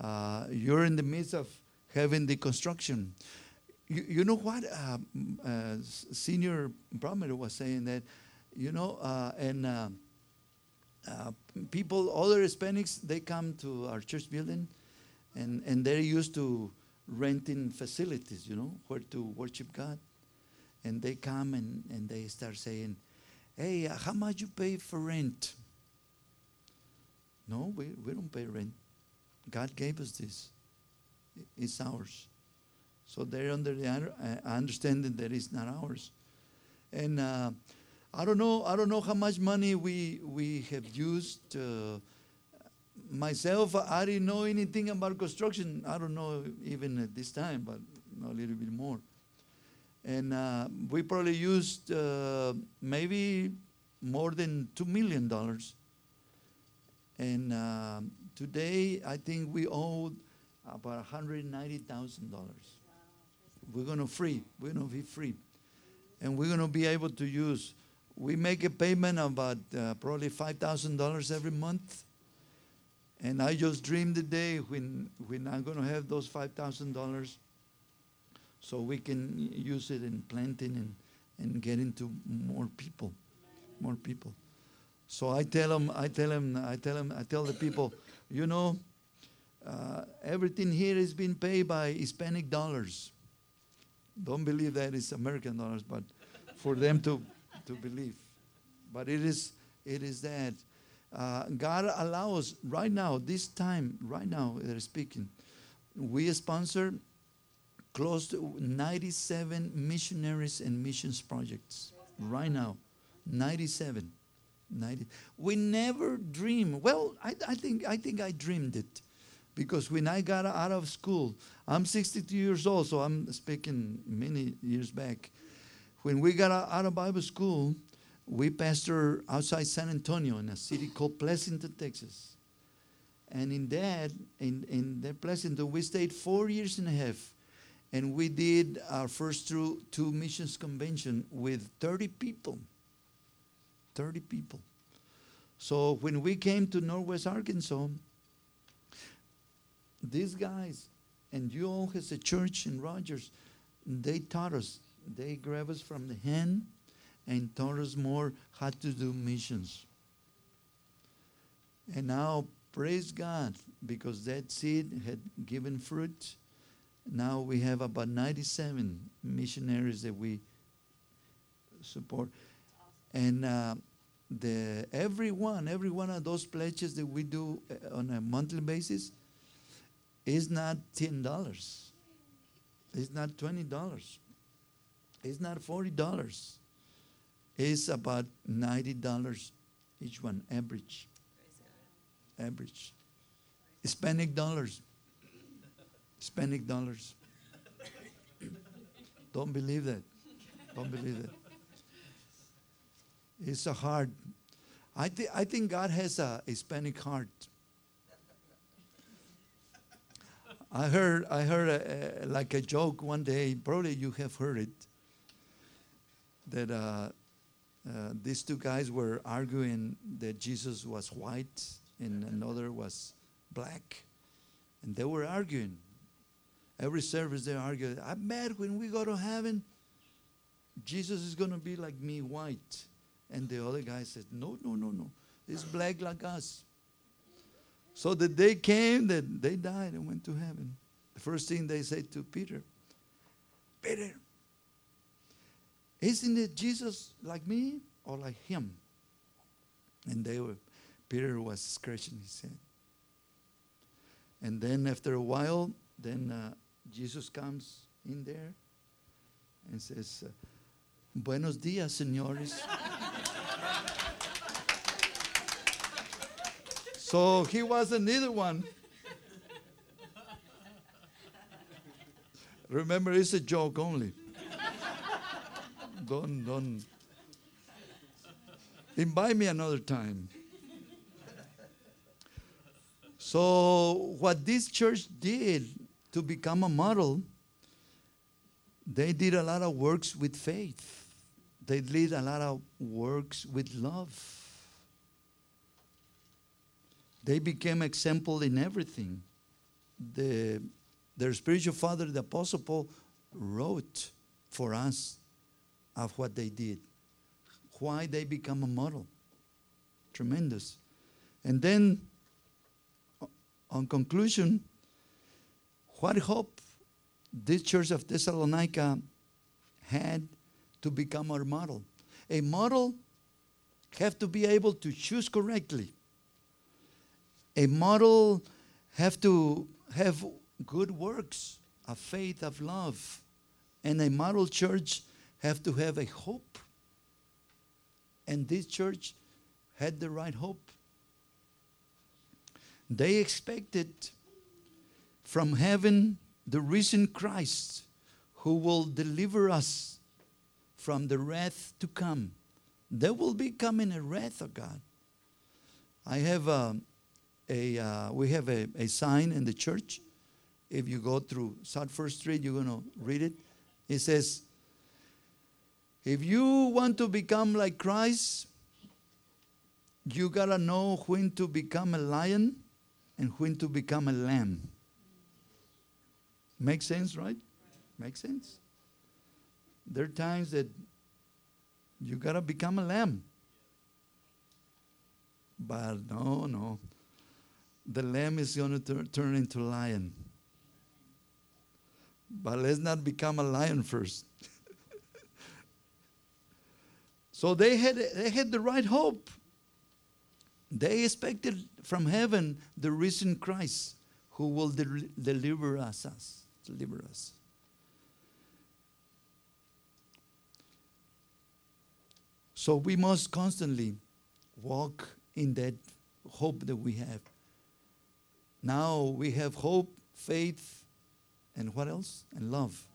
uh, you're in the midst of having the construction. You, you know what? Uh, uh, senior Brahman was saying that, you know, uh, and uh, uh, people, other Hispanics, they come to our church building and, and they're used to renting facilities, you know, where to worship God. And they come and, and they start saying, hey, how much you pay for rent? No, we, we don't pay rent. God gave us this. It's ours. So they're under the uh, understanding that it's not ours. And uh, I don't know. I don't know how much money we we have used. Uh, myself, I didn't know anything about construction. I don't know even at this time, but a little bit more. And uh, we probably used uh, maybe more than two million dollars. And uh, today, I think we owe about one hundred ninety thousand dollars. We're gonna free. We're gonna be free, and we're gonna be able to use. We make a payment of about uh, probably five thousand dollars every month. And I just dream the day when when I'm gonna have those five thousand dollars, so we can use it in planting and and getting to more people, more people. So I tell them, I tell them, I tell them, I tell the people, you know, uh, everything here is being paid by Hispanic dollars. Don't believe that it's American dollars, but for them to to believe. But it is it is that uh, God allows right now, this time, right now they're speaking. We sponsor close to 97 missionaries and missions projects right now. 97. 90. We never dream. Well, I, I think I think I dreamed it because when I got out of school, I'm 62 years old, so I'm speaking many years back. When we got out of Bible school, we pastor outside San Antonio in a city called Pleasanton, Texas. And in that, in, in that Pleasanton, we stayed four years and a half. And we did our first two, two missions convention with 30 people. 30 people. So when we came to Northwest Arkansas, these guys, and you all as a church in Rogers, they taught us. They grabbed us from the hand and taught us more how to do missions. And now, praise God, because that seed had given fruit. Now we have about 97 missionaries that we support. And uh, the every one, every one of those pledges that we do uh, on a monthly basis is not ten dollars. It's not twenty dollars. It's not forty dollars. It's about ninety dollars each one, average. Average. Hispanic dollars. Hispanic dollars. Don't believe that. Don't believe that. It's a heart. I, th- I think God has a Hispanic heart. I heard, I heard a, a, like a joke one day, probably you have heard it, that uh, uh, these two guys were arguing that Jesus was white and another was black. And they were arguing. Every service they argued. I bet when we go to heaven, Jesus is going to be like me, white. And the other guy said, No, no, no, no. He's black like us. So the day came that they died and went to heaven. The first thing they said to Peter, Peter, isn't it Jesus like me or like him? And they were, Peter was scratching his head. And then after a while, then uh, Jesus comes in there and says, uh, Buenos dias, señores. so he wasn't either one. Remember, it's a joke only. don't, don't. Invite me another time. So, what this church did to become a model, they did a lot of works with faith. They did a lot of works with love. They became example in everything. The, their spiritual father, the Apostle Paul, wrote for us of what they did, why they become a model. Tremendous. And then, on conclusion, what hope this church of Thessalonica had to become our model. A model have to be able to choose correctly. A model have to have good works a faith, of love. And a model church have to have a hope. And this church had the right hope. They expected from heaven the risen Christ who will deliver us from the wrath to come. There will be coming a wrath of God. I have a, a uh, we have a, a sign in the church. If you go through South First Street, you're to read it. It says, if you want to become like Christ, you got to know when to become a lion and when to become a lamb. Makes sense, right? Makes sense. There are times that you got to become a lamb. But no, no. The lamb is going to turn into a lion. But let's not become a lion first. so they had, they had the right hope. They expected from heaven the risen Christ who will del- deliver us, us, deliver us. So we must constantly walk in that hope that we have. Now we have hope, faith, and what else? And love.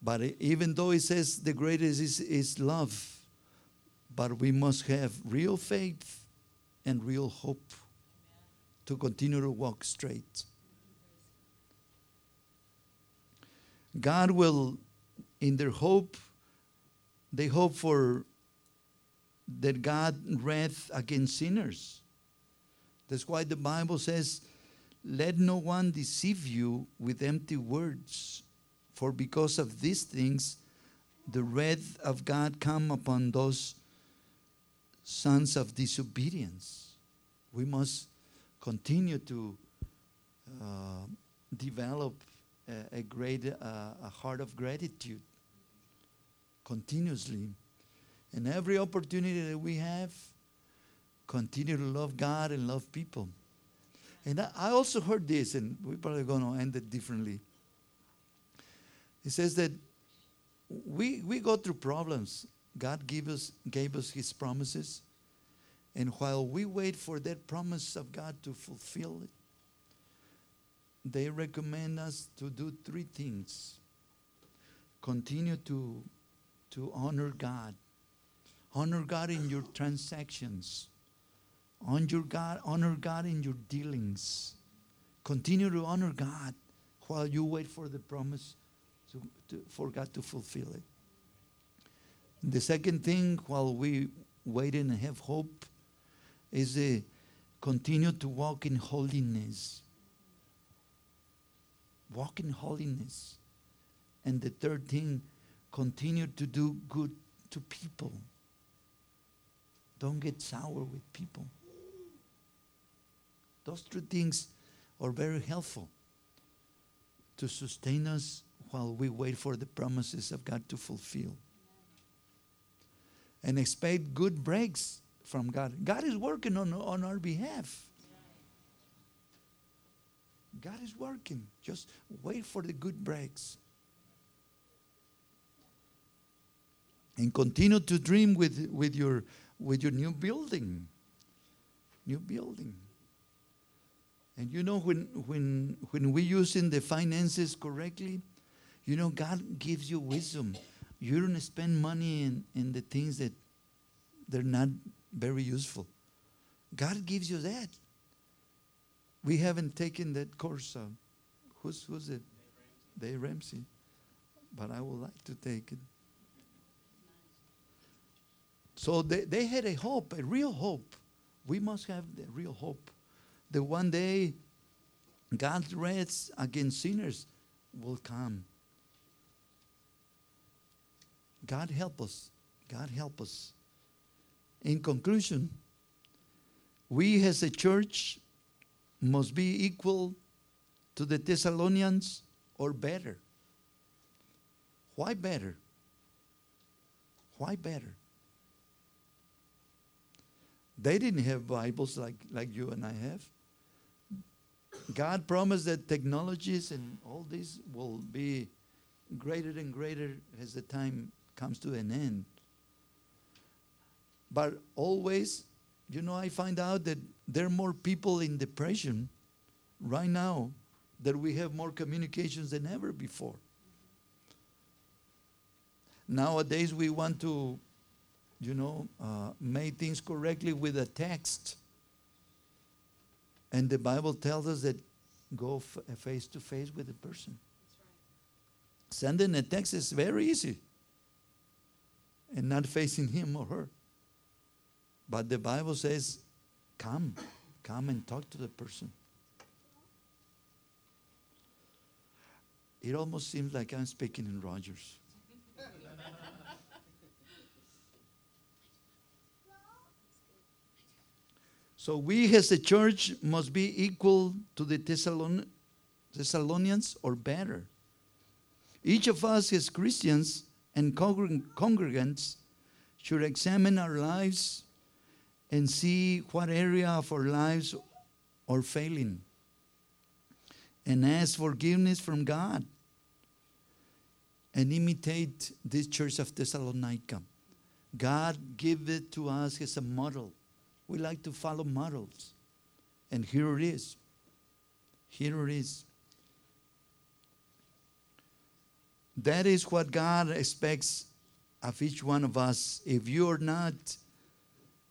But even though it says the greatest is, is love, but we must have real faith and real hope to continue to walk straight. God will, in their hope, they hope for that God wrath against sinners. That's why the Bible says, Let no one deceive you with empty words, for because of these things the wrath of God come upon those sons of disobedience. We must continue to uh, develop a, a great uh, a heart of gratitude continuously. And every opportunity that we have, continue to love God and love people. And I also heard this, and we're probably going to end it differently. It says that we, we go through problems. God gave us, gave us His promises. And while we wait for that promise of God to fulfill it, they recommend us to do three things continue to to honor God. Honor God in your transactions. Honor God, honor God in your dealings. Continue to honor God while you wait for the promise to, to, for God to fulfill it. The second thing, while we wait and have hope, is to continue to walk in holiness. walk in holiness. And the third thing, continue to do good to people. Don't get sour with people. Those three things are very helpful to sustain us while we wait for the promises of God to fulfill. And expect good breaks from God. God is working on, on our behalf. God is working. Just wait for the good breaks. And continue to dream with, with, your, with your new building. New building. And you know, when, when, when we using the finances correctly, you know, God gives you wisdom. You don't spend money in, in the things that they're not very useful. God gives you that. We haven't taken that course. Uh, who's, who's it? Dave Ramsey. But I would like to take it. So they, they had a hope, a real hope. We must have the real hope that one day God's wrath against sinners will come. God help us. God help us. In conclusion, we as a church must be equal to the Thessalonians or better. Why better? Why better? They didn't have Bibles like, like you and I have. God promised that technologies and all this will be greater and greater as the time comes to an end. But always, you know, I find out that there are more people in depression right now that we have more communications than ever before. Nowadays, we want to, you know, uh, make things correctly with a text. And the Bible tells us that go f- face to face with the person. Sending a text is very easy and not facing him or her. But the Bible says, come, come and talk to the person. It almost seems like I'm speaking in Rogers. So we as a church must be equal to the Thessalon- Thessalonians or better. Each of us as Christians and congreg- congregants should examine our lives and see what area of our lives are failing and ask forgiveness from God and imitate this church of Thessalonica. God gave it to us as a model. We like to follow models. And here it is. Here it is. That is what God expects of each one of us. If you are not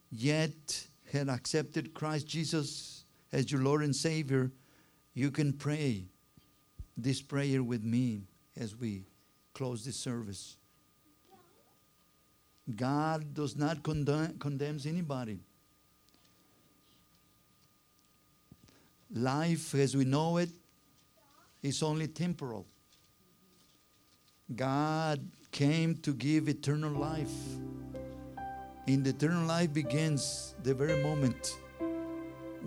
yet had accepted Christ Jesus as your Lord and Savior, you can pray this prayer with me as we close this service. God does not condemn condemns anybody. Life as we know it is only temporal. God came to give eternal life. And eternal life begins the very moment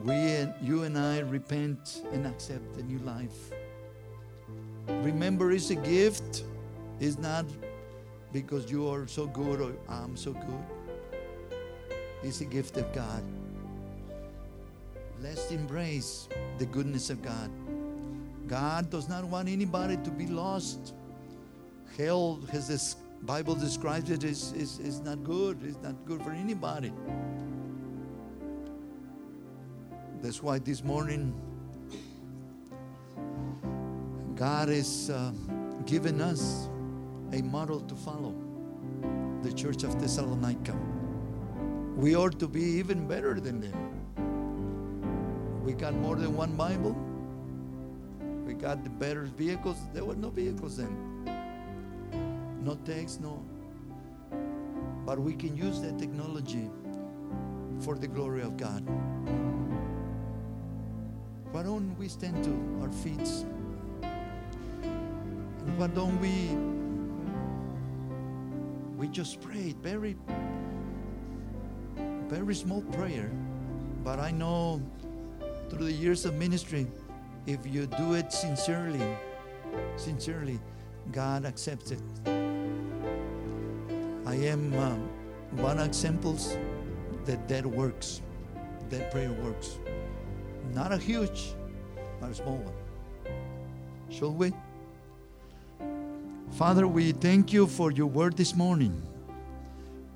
we and you and I repent and accept the new life. Remember, it's a gift. It's not because you are so good or I'm so good. It's a gift of God. Let's embrace the goodness of God. God does not want anybody to be lost. Hell, as this Bible describes it, is, is, is not good. It's not good for anybody. That's why this morning God is uh, giving us a model to follow the church of Thessalonica. We ought to be even better than them. We got more than one Bible. We got the better vehicles. There were no vehicles then. No text, no. But we can use that technology for the glory of God. Why don't we stand to our feet? And why don't we we just prayed very very small prayer but i know through the years of ministry if you do it sincerely sincerely god accepts it i am um, one examples that that works that prayer works not a huge but a small one shall we Father, we thank you for your word this morning.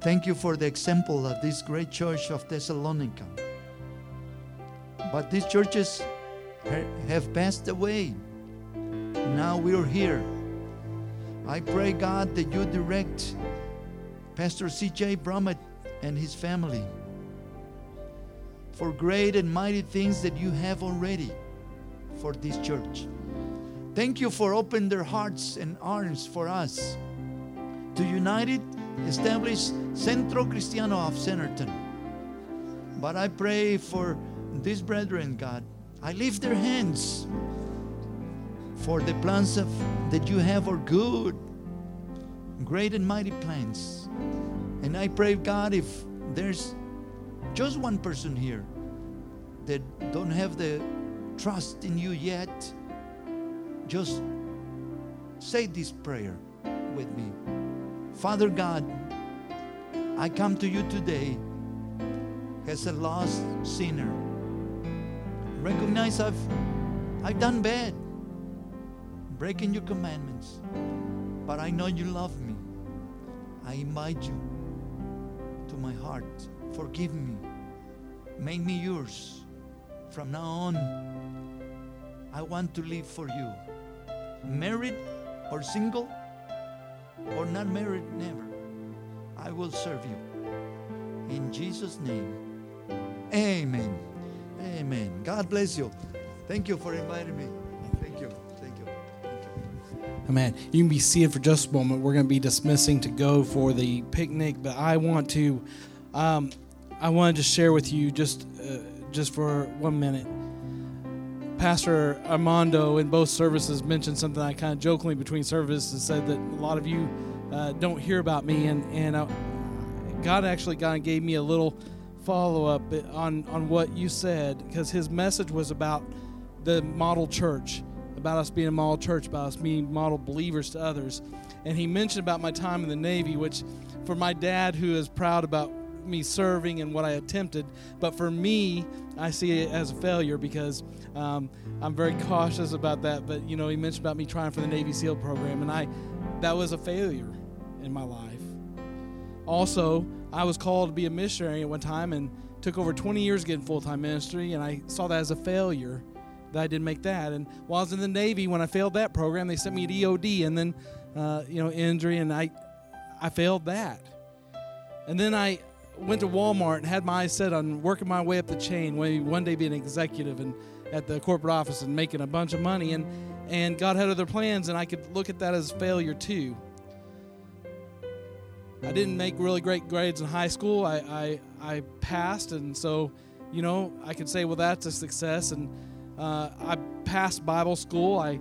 Thank you for the example of this great church of Thessalonica. But these churches have passed away. Now we are here. I pray, God, that you direct Pastor C.J. Brummett and his family for great and mighty things that you have already for this church. Thank you for opening their hearts and arms for us to unite it, establish Centro Cristiano of Centerton. But I pray for these brethren, God. I lift their hands for the plans of that you have are good, great and mighty plans. And I pray, God, if there's just one person here that don't have the trust in you yet, just say this prayer with me. Father God, I come to you today as a lost sinner. Recognize I've I've done bad, breaking your commandments. But I know you love me. I invite you to my heart. Forgive me. Make me yours. From now on, I want to live for you married or single or not married, never. I will serve you. In Jesus' name, amen. Amen. God bless you. Thank you for inviting me. Thank you. Thank you. Thank you. Amen. You can be seated for just a moment. We're going to be dismissing to go for the picnic, but I want to, um, I wanted to share with you just, uh, just for one minute. Pastor Armando in both services mentioned something I kind of jokingly between services and said that a lot of you uh, don't hear about me, and and uh, God actually kind of gave me a little follow up on on what you said because His message was about the model church, about us being a model church, about us being model believers to others, and He mentioned about my time in the Navy, which for my dad who is proud about me serving and what I attempted. But for me, I see it as a failure because um, I'm very cautious about that. But you know, he mentioned about me trying for the Navy SEAL program, and I that was a failure in my life. Also, I was called to be a missionary at one time and took over 20 years getting full time ministry, and I saw that as a failure that I didn't make that. And while I was in the Navy, when I failed that program, they sent me to EOD, and then uh, you know injury, and I I failed that. And then I went to Walmart and had my eyes set on working my way up the chain, maybe one day being an executive and at the corporate office and making a bunch of money. And, and God had other plans, and I could look at that as failure too. I didn't make really great grades in high school. I, I, I passed, and so, you know, I could say, well, that's a success. And uh, I passed Bible school. I,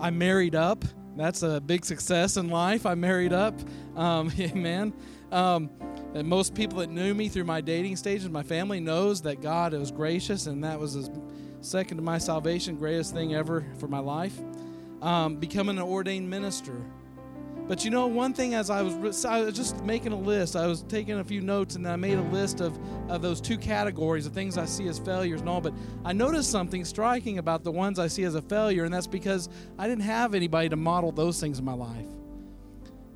I married up. That's a big success in life. I married up. Um, amen. Um, and most people that knew me through my dating stages, my family knows that God was gracious, and that was his second to my salvation, greatest thing ever for my life. Um, becoming an ordained minister. But you know, one thing as I was, I was just making a list, I was taking a few notes and I made a list of, of those two categories of things I see as failures and all. But I noticed something striking about the ones I see as a failure, and that's because I didn't have anybody to model those things in my life.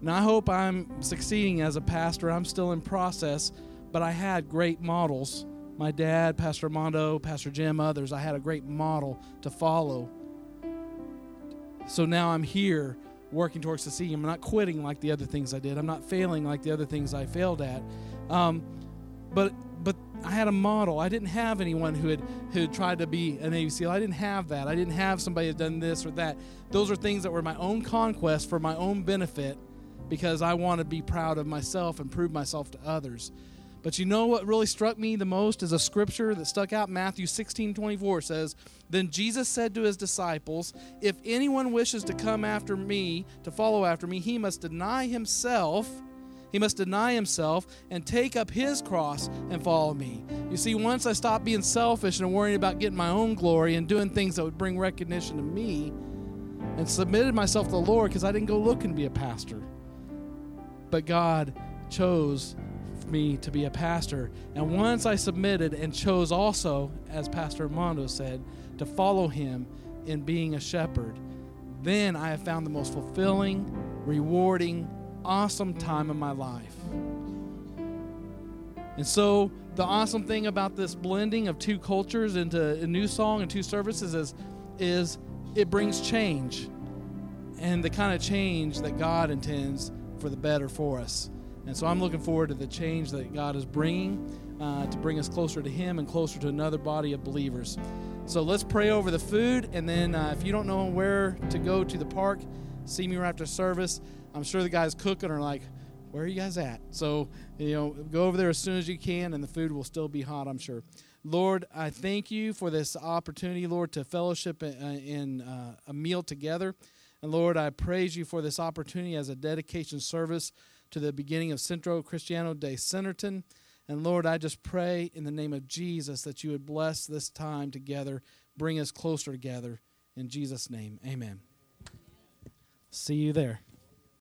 And I hope I'm succeeding as a pastor. I'm still in process, but I had great models. My dad, Pastor Armando, Pastor Jim, others. I had a great model to follow. So now I'm here working towards succeeding. I'm not quitting like the other things I did. I'm not failing like the other things I failed at. Um, but but I had a model. I didn't have anyone who had who had tried to be an Navy SEAL. I didn't have that. I didn't have somebody who had done this or that. Those are things that were my own conquest for my own benefit because I want to be proud of myself and prove myself to others. But you know what really struck me the most is a scripture that stuck out. Matthew 16 24 says, Then Jesus said to his disciples, If anyone wishes to come after me, to follow after me, he must deny himself. He must deny himself and take up his cross and follow me. You see, once I stopped being selfish and worrying about getting my own glory and doing things that would bring recognition to me and submitted myself to the Lord because I didn't go looking to be a pastor. But God chose me to be a pastor. And once I submitted and chose also, as Pastor Armando said, to follow him in being a shepherd, then I have found the most fulfilling, rewarding, awesome time of my life. And so, the awesome thing about this blending of two cultures into a new song and two services is, is it brings change and the kind of change that God intends for the better for us. And so I'm looking forward to the change that God is bringing uh, to bring us closer to Him and closer to another body of believers. So let's pray over the food, and then uh, if you don't know where to go to the park, see me right after service. I'm sure the guys cooking are like, "Where are you guys at?" So you know, go over there as soon as you can, and the food will still be hot, I'm sure. Lord, I thank you for this opportunity, Lord, to fellowship in, uh, uh, a meal together. And Lord, I praise you for this opportunity as a dedication service to the beginning of Centro Cristiano de Centerton. And Lord, I just pray in the name of Jesus that you would bless this time together, bring us closer together. In Jesus' name, amen. See you there.